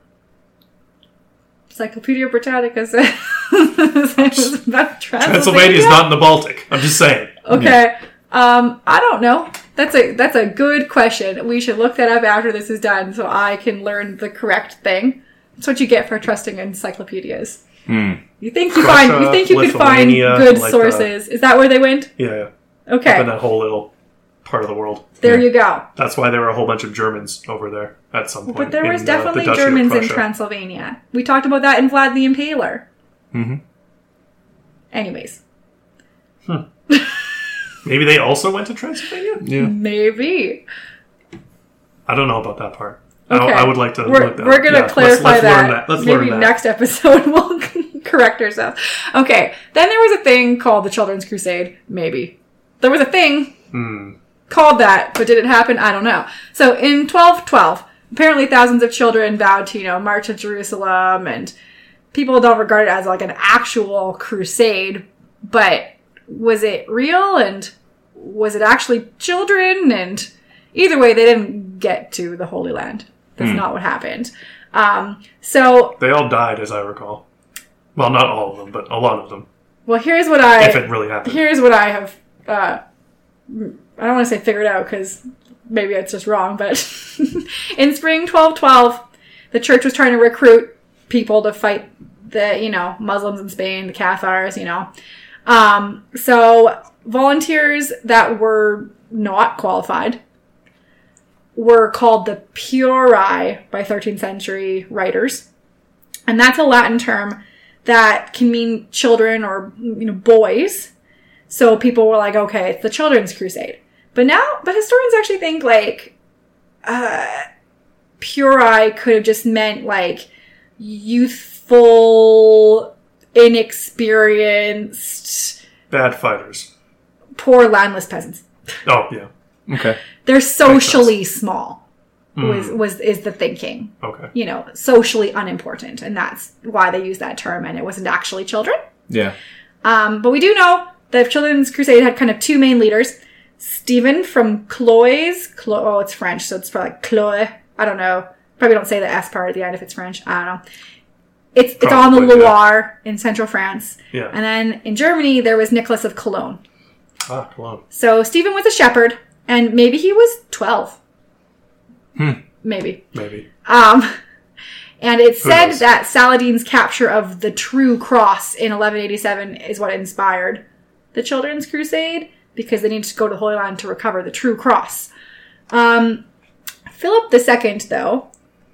Encyclopedia Britannica says Transylvania. Transylvania is not in the Baltic. I'm just saying. Okay. Um, I don't know. That's a that's a good question. We should look that up after this is done, so I can learn the correct thing. That's what you get for trusting encyclopedias. You think you Prussia, find you think you could find good like sources? Is that where they went? Yeah, yeah. Up Okay, in that whole little part of the world. there Yeah. you go. That's why there were a whole bunch of Germans over there at some point. But there was uh, definitely the of Germans in Transylvania. We talked about that in Vlad the Impaler. Mm-hmm. Anyways, Maybe they also went to Transylvania? Yeah. maybe I don't know about that part. I, Okay. I would like to we're, look that we're up. gonna Yeah, let's- let's that. Learn that. Let's maybe learn that. next episode we'll correct ourselves. Okay, then there was a thing called the Children's Crusade. Maybe there was a thing Hmm. called that, but did it happen? I don't know. So in 1212, apparently thousands of children vowed to, you know, march to Jerusalem, and people don't regard it as like an actual crusade, but was it real and was it actually children? And either way, they didn't get to the Holy Land. That's not what happened. Um, so, They all died, as I recall. Well, not all of them, but a lot of them. well, here's what I If it really happened. here's what I have. Uh, I don't want to say figured out because maybe it's just wrong, but in spring 1212, the church was trying to recruit people to fight the you know Muslims in Spain, the Cathars, you know. Um, so volunteers that were not qualified were called the pueri by 13th century writers, and that's a Latin term that can mean children or you know boys. So people were like, okay, it's the children's crusade. But now, but historians actually think like, uh, pueri could have just meant like youthful, inexperienced, Bad fighters. poor landless peasants. Oh, yeah. Okay. They're socially small. Was was is the thinking? Okay. You know, socially unimportant, and that's why they use that term. And it wasn't actually children. Yeah. Um, but we do know that the Children's Crusade had kind of two main leaders. Stephen from Cloyes. Clo- oh, it's French, so it's probably Cloy. I don't know. Probably don't say the S part at the end if it's French. I don't know. It's it's on the Probably, yeah. Loire in central France. Yeah. And then in Germany, there was Nicholas of Cologne. Ah, Cologne. So Stephen was a shepherd, and maybe he was 12. Hmm. Maybe. Maybe. Um, and it said knows? that Saladin's capture of the True Cross in 1187 is what inspired the Children's Crusade because they needed to go to the Holy Land to recover the True Cross. Um, Philip II, though,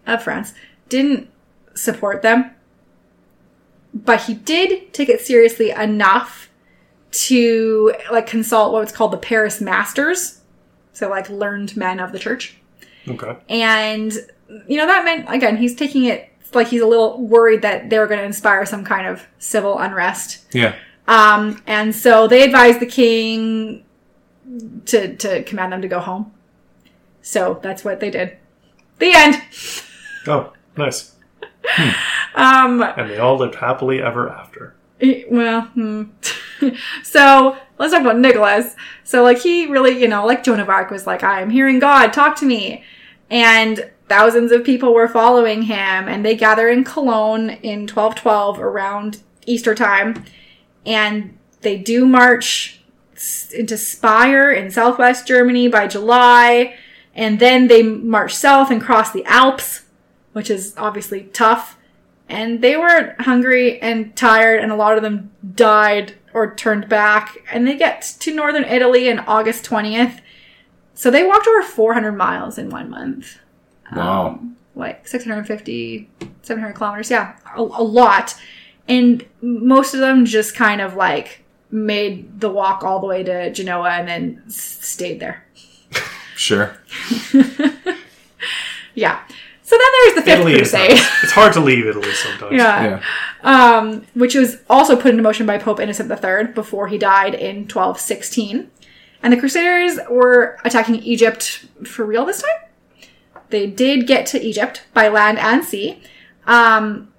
of France, didn't support them, but he did take it seriously enough to like consult what was called the Paris Masters, so like learned men of the church. Okay. And, you know, that meant, again, he's taking it like he's a little worried that they were going to inspire some kind of civil unrest. Yeah. Um, and so they advised the king to, to command them to go home. So that's what they did. The end. Oh, nice. Um, And they all lived happily ever after. Well, hmm. so let's talk about Nicholas. So, like, he really, you know, like Joan of Arc was like, I am hearing God, talk to me. And thousands of people were following him, and they gather in Cologne in 1212 around Easter time. And they do march into Speyer in southwest Germany by July. And then they march south and cross the Alps which is obviously tough. And they were hungry and tired, and a lot of them died or turned back. And they get to northern Italy on August 20th. So they walked over 400 miles in one month. Um, wow. Like 650, 700 kilometers. Yeah, a, a lot. And most of them just kind of like made the walk all the way to Genoa and then s- stayed there. Sure. Yeah. So then there's the Fifth Italy is Crusade. nice. It's hard to leave Italy sometimes. yeah. Yeah. um, which was also put into motion by Pope Innocent III before he died in 1216. And the Crusaders were attacking Egypt for real this time. They did get to Egypt by land and sea. Um,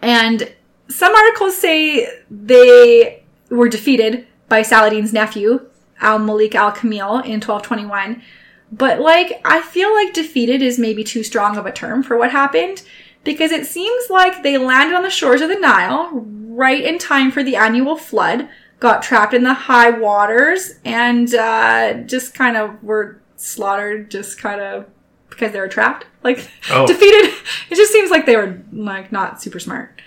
and some articles say they were defeated by Saladin's nephew, Al Malik al Kamil, in 1221. But, like, I feel like defeated is maybe too strong of a term for what happened because it seems like they landed on the shores of the Nile right in time for the annual flood, got trapped in the high waters, and uh, just kind of were slaughtered just kind of because they were trapped. Like, Oh. defeated. It just seems like they were, like, not super smart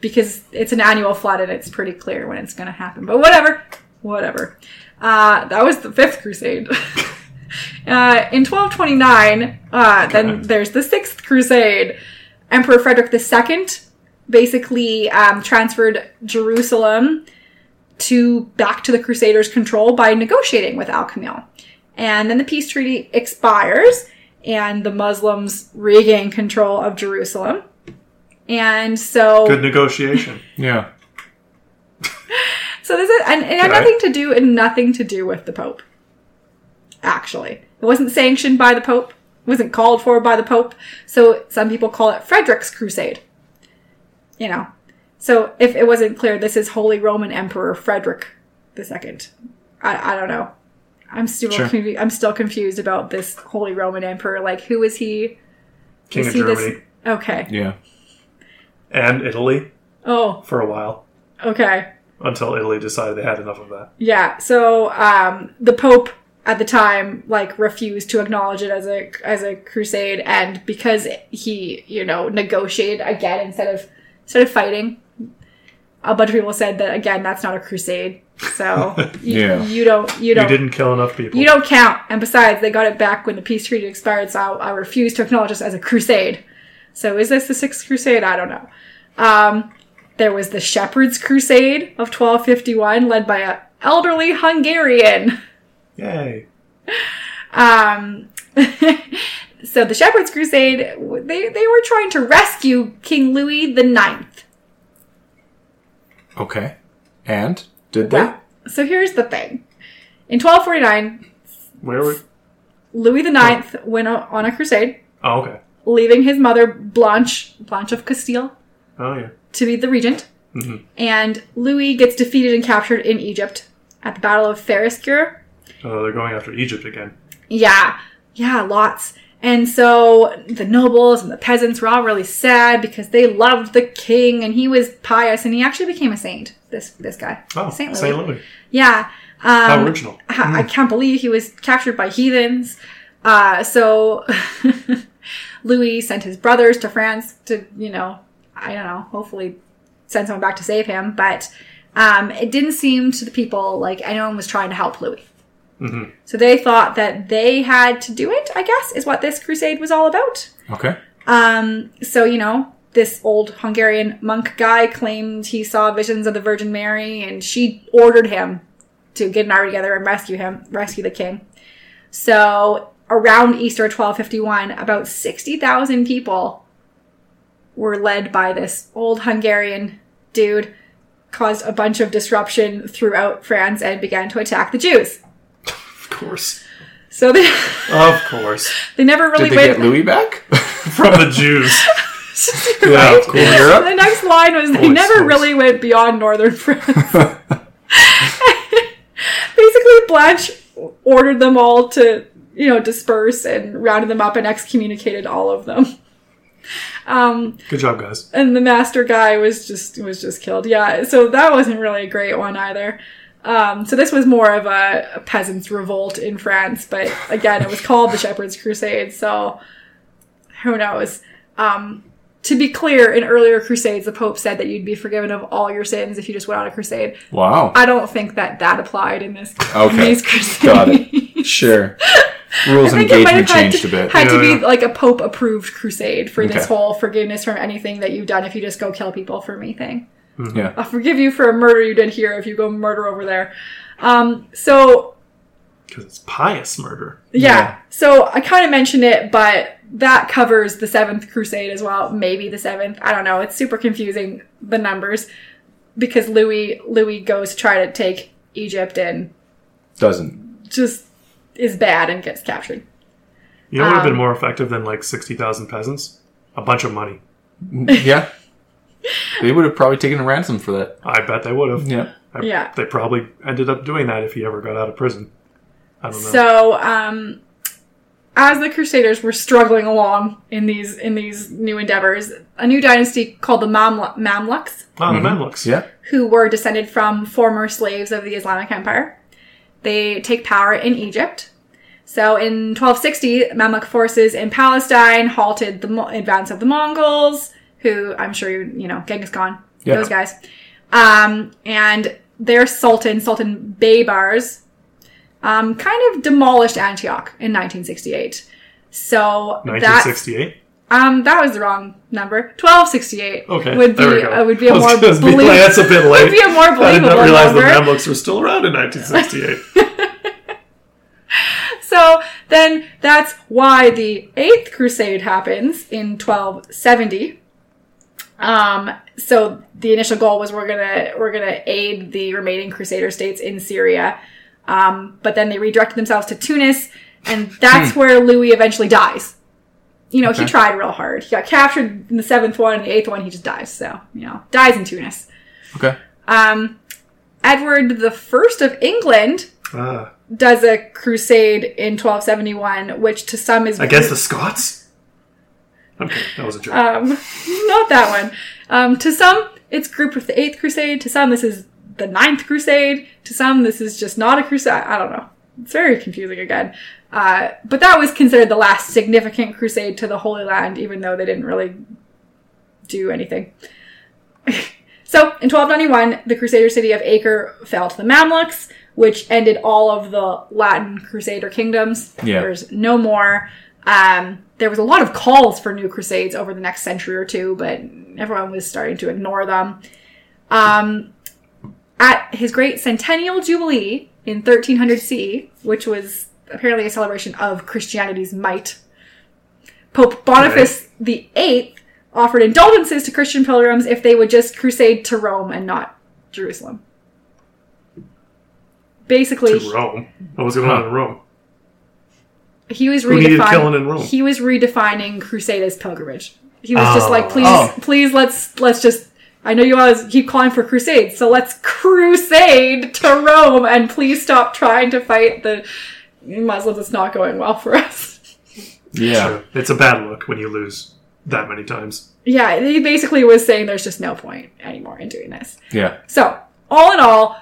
because it's an annual flood and it's pretty clear when it's going to happen. But whatever, whatever. Uh, that was the Fifth Crusade. uh, in 1229, uh, then there's the Sixth Crusade. Emperor Frederick II basically um, transferred Jerusalem to back to the Crusaders' control by negotiating with Al Kamil. And then the peace treaty expires, and the Muslims regain control of Jerusalem. And so, Good negotiation. Yeah. so this is, and it had Okay. nothing to do, and nothing to do with the Pope. Actually, it wasn't sanctioned by the Pope. It wasn't called for by the Pope. So some people call it Frederick's Crusade. You know, so if it wasn't clear, this is Holy Roman Emperor Frederick Second. I, I don't know. I'm still Sure. confu- I'm still confused about this Holy Roman Emperor. Like, who is he? King is of he Germany this? Okay. Yeah. and Italy Oh, for a while okay. until Italy decided they had enough of that. Yeah. So um, the Pope at the time like refused to acknowledge it as a as a crusade, and because he you know negotiated again instead of instead of fighting, a bunch of people said that again that's not a crusade. So you, Yeah. you don't you You don't you didn't kill enough people. you don't count. And besides, they got it back when the peace treaty expired, so I, I refuse to acknowledge this as a crusade. So is this the Sixth Crusade? I don't know. Um, there was the Shepherd's Crusade of 1251, led by an elderly Hungarian. Yay. Um, so the Shepherd's Crusade, they, they were trying to rescue King Louis the Ninth. Okay. And did they? Well, so here's the thing. In 1249, Where were? Louis the Ninth went on a crusade, Oh, okay. leaving his mother Blanche, Blanche of Castile, Oh, yeah. to be the regent. Mhm. And Louis gets defeated and captured in Egypt at the Battle of Fariskur. Oh, they're going after Egypt again. Yeah, yeah, lots. And so the nobles and the peasants were all really sad because they loved the king and he was pious and he actually became a saint. This this guy, Oh, Saint. Louis. Louis. Yeah. How Um, original. I I can't believe he was captured by heathens. Uh, so Louis sent his brothers to France to, you know, I don't know, hopefully send someone back to save him. But um, it didn't seem to the people like anyone was trying to help Louis. Mhm. So they thought that they had to do it, I guess, is what this crusade was all about. Okay. Um, so, you know, this old Hungarian monk guy claimed he saw visions of the Virgin Mary and she ordered him to get an army together and rescue him, rescue the king. So, around Easter 1251, about 60,000 people were led by this old Hungarian dude, caused a bunch of disruption throughout France and began to attack the Jews. Of course. So they, Of course. they never really Did they went get Louis back? From the Jews. yeah, Right? of course. Europe? The next line was they never really went beyond northern France. Basically, Blanche ordered them all to, you know, disperse and rounded them up and excommunicated all of them. Um, Good job, guys. and the master guy was just was just killed. Yeah, so that wasn't really a great one either. Um, so this was more of a, a peasants' revolt in France, but again, it was called the Shepherd's Crusade. So who knows? Um, to be clear, in earlier crusades, the Pope said that you'd be forgiven of all your sins if you just went on a crusade. Wow. I don't think that that applied in this Okay. in these crusades. Got it. Sure. Rules of think it might engagement changed to, a bit. had to be yeah. like a Pope approved crusade for this whole forgiveness from anything that you've done if you just go kill people for me thing. Yeah. I'll forgive you for a murder you did here if you go murder over there. Um, so Because it's pious murder. yeah. Yeah. So I kind of mentioned it, but that covers the seventh crusade as well. Maybe the seventh. I don't know. It's super confusing the numbers because Louis Louis goes to try to take Egypt and Doesn't. just is bad and gets captured. You know what would have Um, been more effective than like 60,000 peasants? A bunch of money. Yeah. They would have probably taken a ransom for that. I bet they would have. Yeah. I- Yeah. They probably ended up doing that if he ever got out of prison. I don't know. So, um, as the Crusaders were struggling along in these in these new endeavors, a new dynasty called the Maml- Mamluks, oh, the Mamluks. Yeah. who were descended from former slaves of the Islamic Empire, they take power in Egypt. So, in 1260, Mamluk forces in Palestine halted the Mo- advance of the Mongols, who I'm sure you you know Genghis Khan, Yeah. those guys, um, and their sultan, Sultan Baybars, um, kind of demolished Antioch in 1968. So 1968. um that was the wrong number. 1268 Okay. would be there we go. uh, would be a more gonna be believable That's a bit late. would be a more I did not realize number. the Mamluks were still around in 1968. So then that's why the Eighth Crusade happens in 1270. Um, so the initial goal was we're gonna we're gonna aid the remaining Crusader states in Syria, um, but then they redirected themselves to Tunis, and that's where Louis eventually dies. You know, he tried real hard. He got captured in the seventh one, and the eighth one he just dies. So you know, dies in Tunis. Okay. Um, Edward the First of England ah, does a crusade in 1271, which to some is against the Scots? Okay, that was a joke. um, not that one. Um, to some, it's grouped with the Eighth Crusade. To some, this is the Ninth Crusade. To some, this is just not a crusade. I don't know. It's very confusing again. Uh, but that was considered the last significant crusade to the Holy Land, even though they didn't really do anything. so, in 1291, the Crusader city of Acre fell to the Mamluks, which ended all of the Latin Crusader kingdoms. Yeah. There's no more. Um, there was a lot of calls for new crusades over the next century or two, but everyone was starting to ignore them. Um, at his great centennial jubilee in 1300 CE, which was apparently a celebration of Christianity's might, Pope Boniface the Eighth offered indulgences to Christian pilgrims if they would just crusade to Rome and not Jerusalem. Basically, to Rome. What was going on in Rome? He was Who needed redefining. killing in Rome? He was redefining crusade as pilgrimage. He was just Oh. like, please, Oh. please, let's let's just. I know you always keep calling for crusades, so let's crusade to Rome, and please stop trying to fight the Muslims. It's not going well for us. Yeah. Sure. It's a bad look when you lose that many times. Yeah, he basically was saying there's just no point anymore in doing this. Yeah. So, all in all,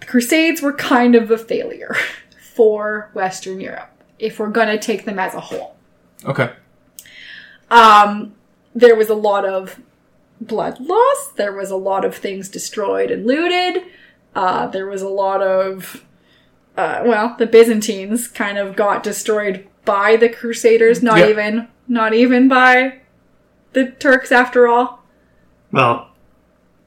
the Crusades were kind of a failure for Western Europe if we're going to take them as a whole. Okay. Um, there was a lot of blood loss. There was a lot of things destroyed and looted. Uh, there was a lot of, uh, well, the Byzantines kind of got destroyed by the Crusaders. Not Yeah. even, not even by the Turks after all. Well,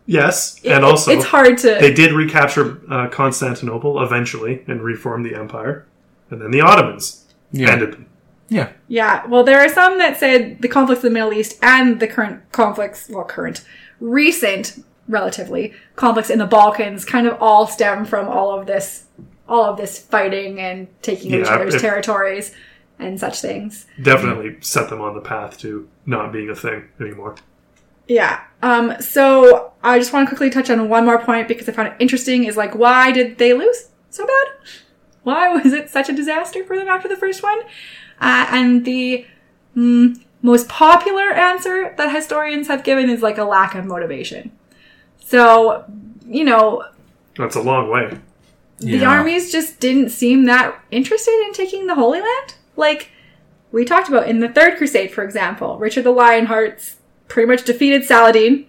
yes, It- and also it's hard to. they did recapture uh, Constantinople eventually and reform the empire, and then the Ottomans Yeah. ended. Yeah. Yeah, well, there are some that said the conflicts in the Middle East and the current conflicts, well, current, recent, relatively, conflicts in the Balkans kind of all stem from all of this, all of this fighting and taking of each Yeah, other's if- territories and such things. Definitely set them on the path to not being a thing anymore. Yeah. Um, so I just want to quickly touch on one more point because I found it interesting is like, why did they lose so bad? Why was it such a disaster for them after the first one? Uh, and the mm, most popular answer that historians have given is like a lack of motivation. So, you know, That's a long way. the Yeah. armies just didn't seem that interested in taking the Holy Land. Like, we talked about in the Third Crusade, for example, Richard the Lionheart's pretty much defeated Saladin.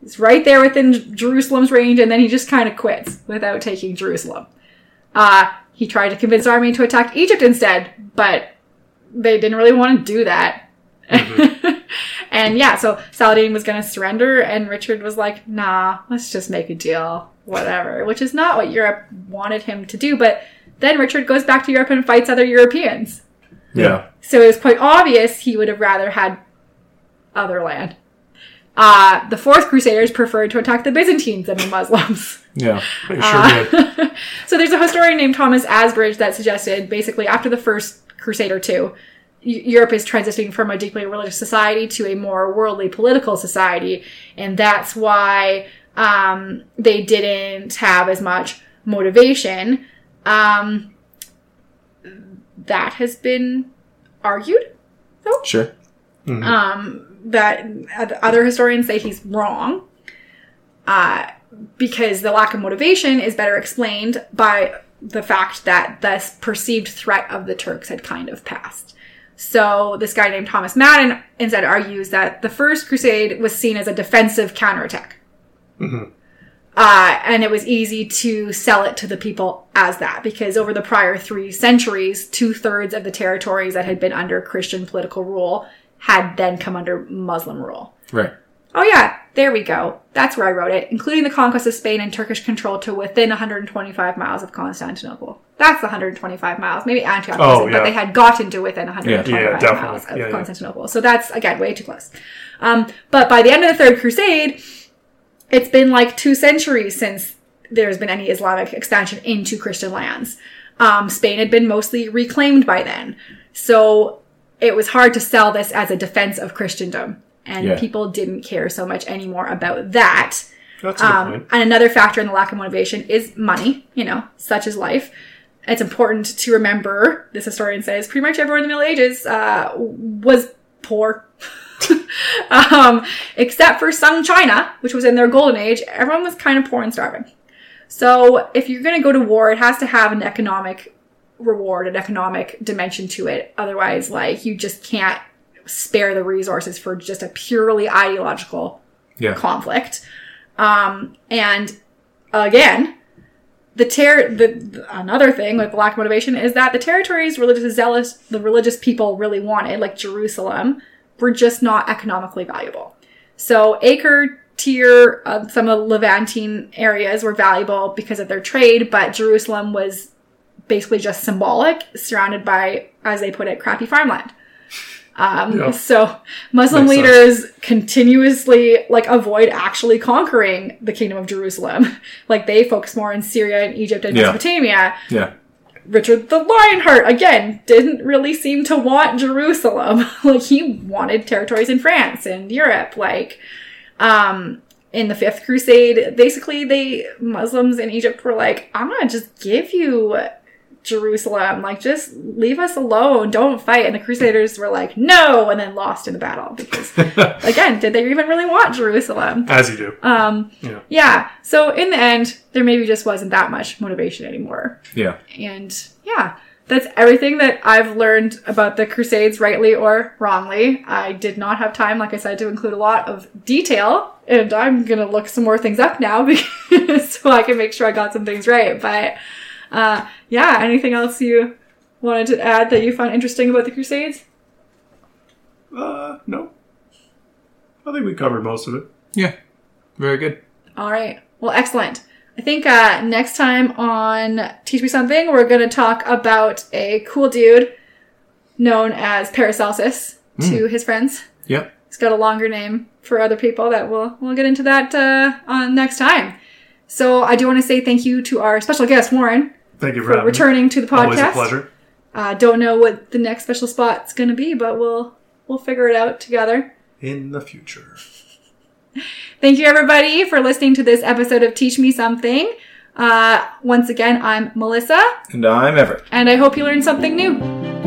He's right there within Jerusalem's range, and then he just kind of quits without taking Jerusalem. Uh, he tried to convince the army to attack Egypt instead, but they didn't really want to do that. Mm-hmm. and yeah, so Saladin was going to surrender, and Richard was like, nah, let's just make a deal, whatever, which is not what Europe wanted him to do. But then Richard goes back to Europe and fights other Europeans. Yeah. So it was quite obvious he would have rather had other land. Uh, the Fourth Crusaders preferred to attack the Byzantines than the Muslims. Yeah. They sure did. so there's a historian named Thomas Asbridge that suggested basically after the First Crusade or two, Europe is transitioning from a deeply religious society to a more worldly political society, and that's why um, they didn't have as much motivation. Um, that has been argued though. Sure. That other historians say he's wrong uh, because the lack of motivation is better explained by the fact that this perceived threat of the Turks had kind of passed. So this guy named Thomas Madden instead argues that the first crusade was seen as a defensive counterattack. Uh, and it was easy to sell it to the people as that because over the prior three centuries, two thirds of the territories that had been under Christian political rule had then come under Muslim rule. Right. Oh yeah, there we go. That's where I wrote it, including the conquest of Spain and Turkish control to within 125 miles of Constantinople. That's 125 miles. Maybe Antioch Oh, yeah. but they had gotten to within 125 Yeah, definitely. miles of Yeah, yeah. Constantinople. So that's again way too close. Um, but by the end of the Third Crusade, it's been like two centuries since there's been any Islamic expansion into Christian lands. Um, Spain had been mostly reclaimed by then. So it was hard to sell this as a defense of Christendom. And Yeah. people didn't care so much anymore about that. That's Um, point. and another factor in the lack of motivation is money, you know, such is life. It's important to remember, this historian says, pretty much everyone in the Middle Ages uh, was poor. um, except for Sung China, which was in their golden age, everyone was kind of poor and starving. So if you're going to go to war, it has to have an economic reward, an economic dimension to it. Otherwise, like, you just can't spare the resources for just a purely ideological Yeah. conflict. Um, and again, the ter- the, the- another thing with lack of motivation is that the territories religious zealous the religious people really wanted, like Jerusalem, were just not economically valuable. So Acre Tyre uh, some of the Levantine areas were valuable because of their trade, but Jerusalem was basically just symbolic, surrounded by, as they put it, crappy farmland. Um, Yeah. So Muslim Makes sense. leaders continuously like avoid actually conquering the kingdom of Jerusalem. like they focus more in Syria and Egypt and Yeah. Mesopotamia. Yeah. Richard the Lionheart again didn't really seem to want Jerusalem. like he wanted territories in France and Europe. Like um in the fifth crusade, basically they Muslims in Egypt were like, I'm gonna just give you Jerusalem. Like just leave us alone. Don't fight. And the crusaders were like, no, and then lost in the battle because again, did they even really want Jerusalem? As you do. Um Yeah. yeah. So in the end, there maybe just wasn't that much motivation anymore. Yeah. And yeah, that's everything that I've learned about the Crusades, rightly or wrongly. I did not have time, like I said, to include a lot of detail, and I'm gonna look some more things up now because so I can make sure I got some things right. But uh, yeah, anything else you wanted to add that you found interesting about the Crusades? Uh, no. I think we covered most of it. Yeah. Very good. All right. Well, excellent. I think uh, next time on Teach Me Something, we're going to talk about a cool dude known as Paracelsus to his friends. Yep. He's got a longer name for other people that we'll we'll get into that uh, on next time. So I do want to say thank you to our special guest Warren Thank you for, for having me. returning to the podcast. Always a pleasure. Uh, don't know what the next special spot's going to be, but we'll we'll figure it out together. In the future. Thank you, everybody, for listening to this episode of Teach Me Something. Uh, once again, I'm Melissa, And I'm Everett. and I hope you learned something new.